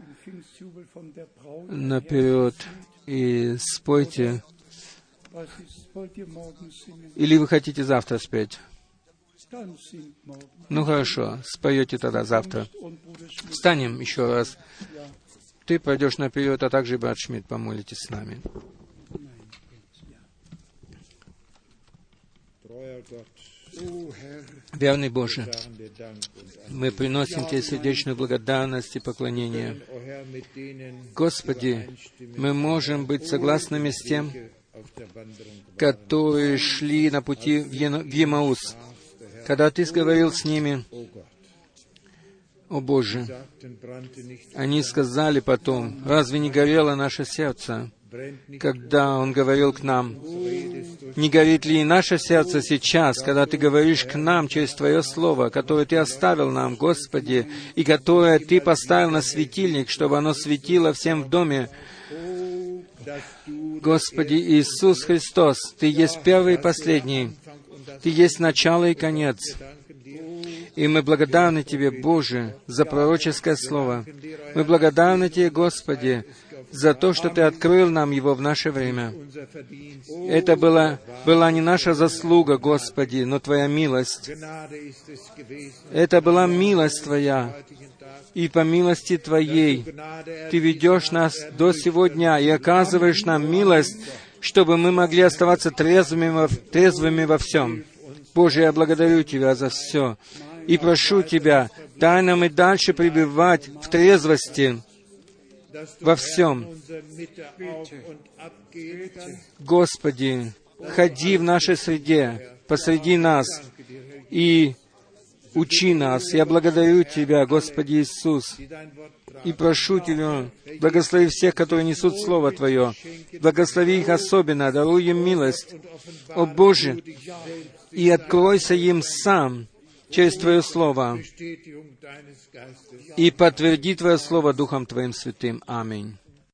наперед и спойте. Или вы хотите завтра спеть? Ну хорошо, споете тогда завтра. Встанем еще раз. Ты пойдешь наперед, а также брат Шмидт помолитесь с нами. Верный Боже, мы приносим Тебе сердечную благодарность и поклонение. Господи, мы можем быть согласными с тем, которые шли на пути в Емаус, когда Ты говорил с ними, «О Боже!» Они сказали потом, «Разве не горело наше сердце?» когда Он говорил к нам, «Не горит ли и наше сердце сейчас, когда Ты говоришь к нам через Твое Слово, которое Ты оставил нам, Господи, и которое Ты поставил на светильник, чтобы оно светило всем в доме?» Господи Иисус Христос, Ты есть первый и последний, Ты есть начало и конец. И мы благодарны Тебе, Боже, за пророческое слово. Мы благодарны Тебе, Господи, за то, что Ты открыл нам его в наше время. Это была, была не наша заслуга, Господи, но Твоя милость. Это была милость Твоя. И по милости Твоей Ты ведешь нас до сегодня и оказываешь нам милость, чтобы мы могли оставаться трезвыми во, трезвыми во всем. Боже, я благодарю Тебя за все. И прошу Тебя, дай нам и дальше пребывать в трезвости, во всем. Господи, ходи в нашей среде, посреди нас и учи нас. Я благодарю Тебя, Господи Иисус, и прошу Тебя, благослови всех, которые несут Слово Твое. Благослови их особенно, даруй им милость. О Боже, и откройся им сам, через Твое Слово и подтверди Твое Слово Духом Твоим Святым. Аминь.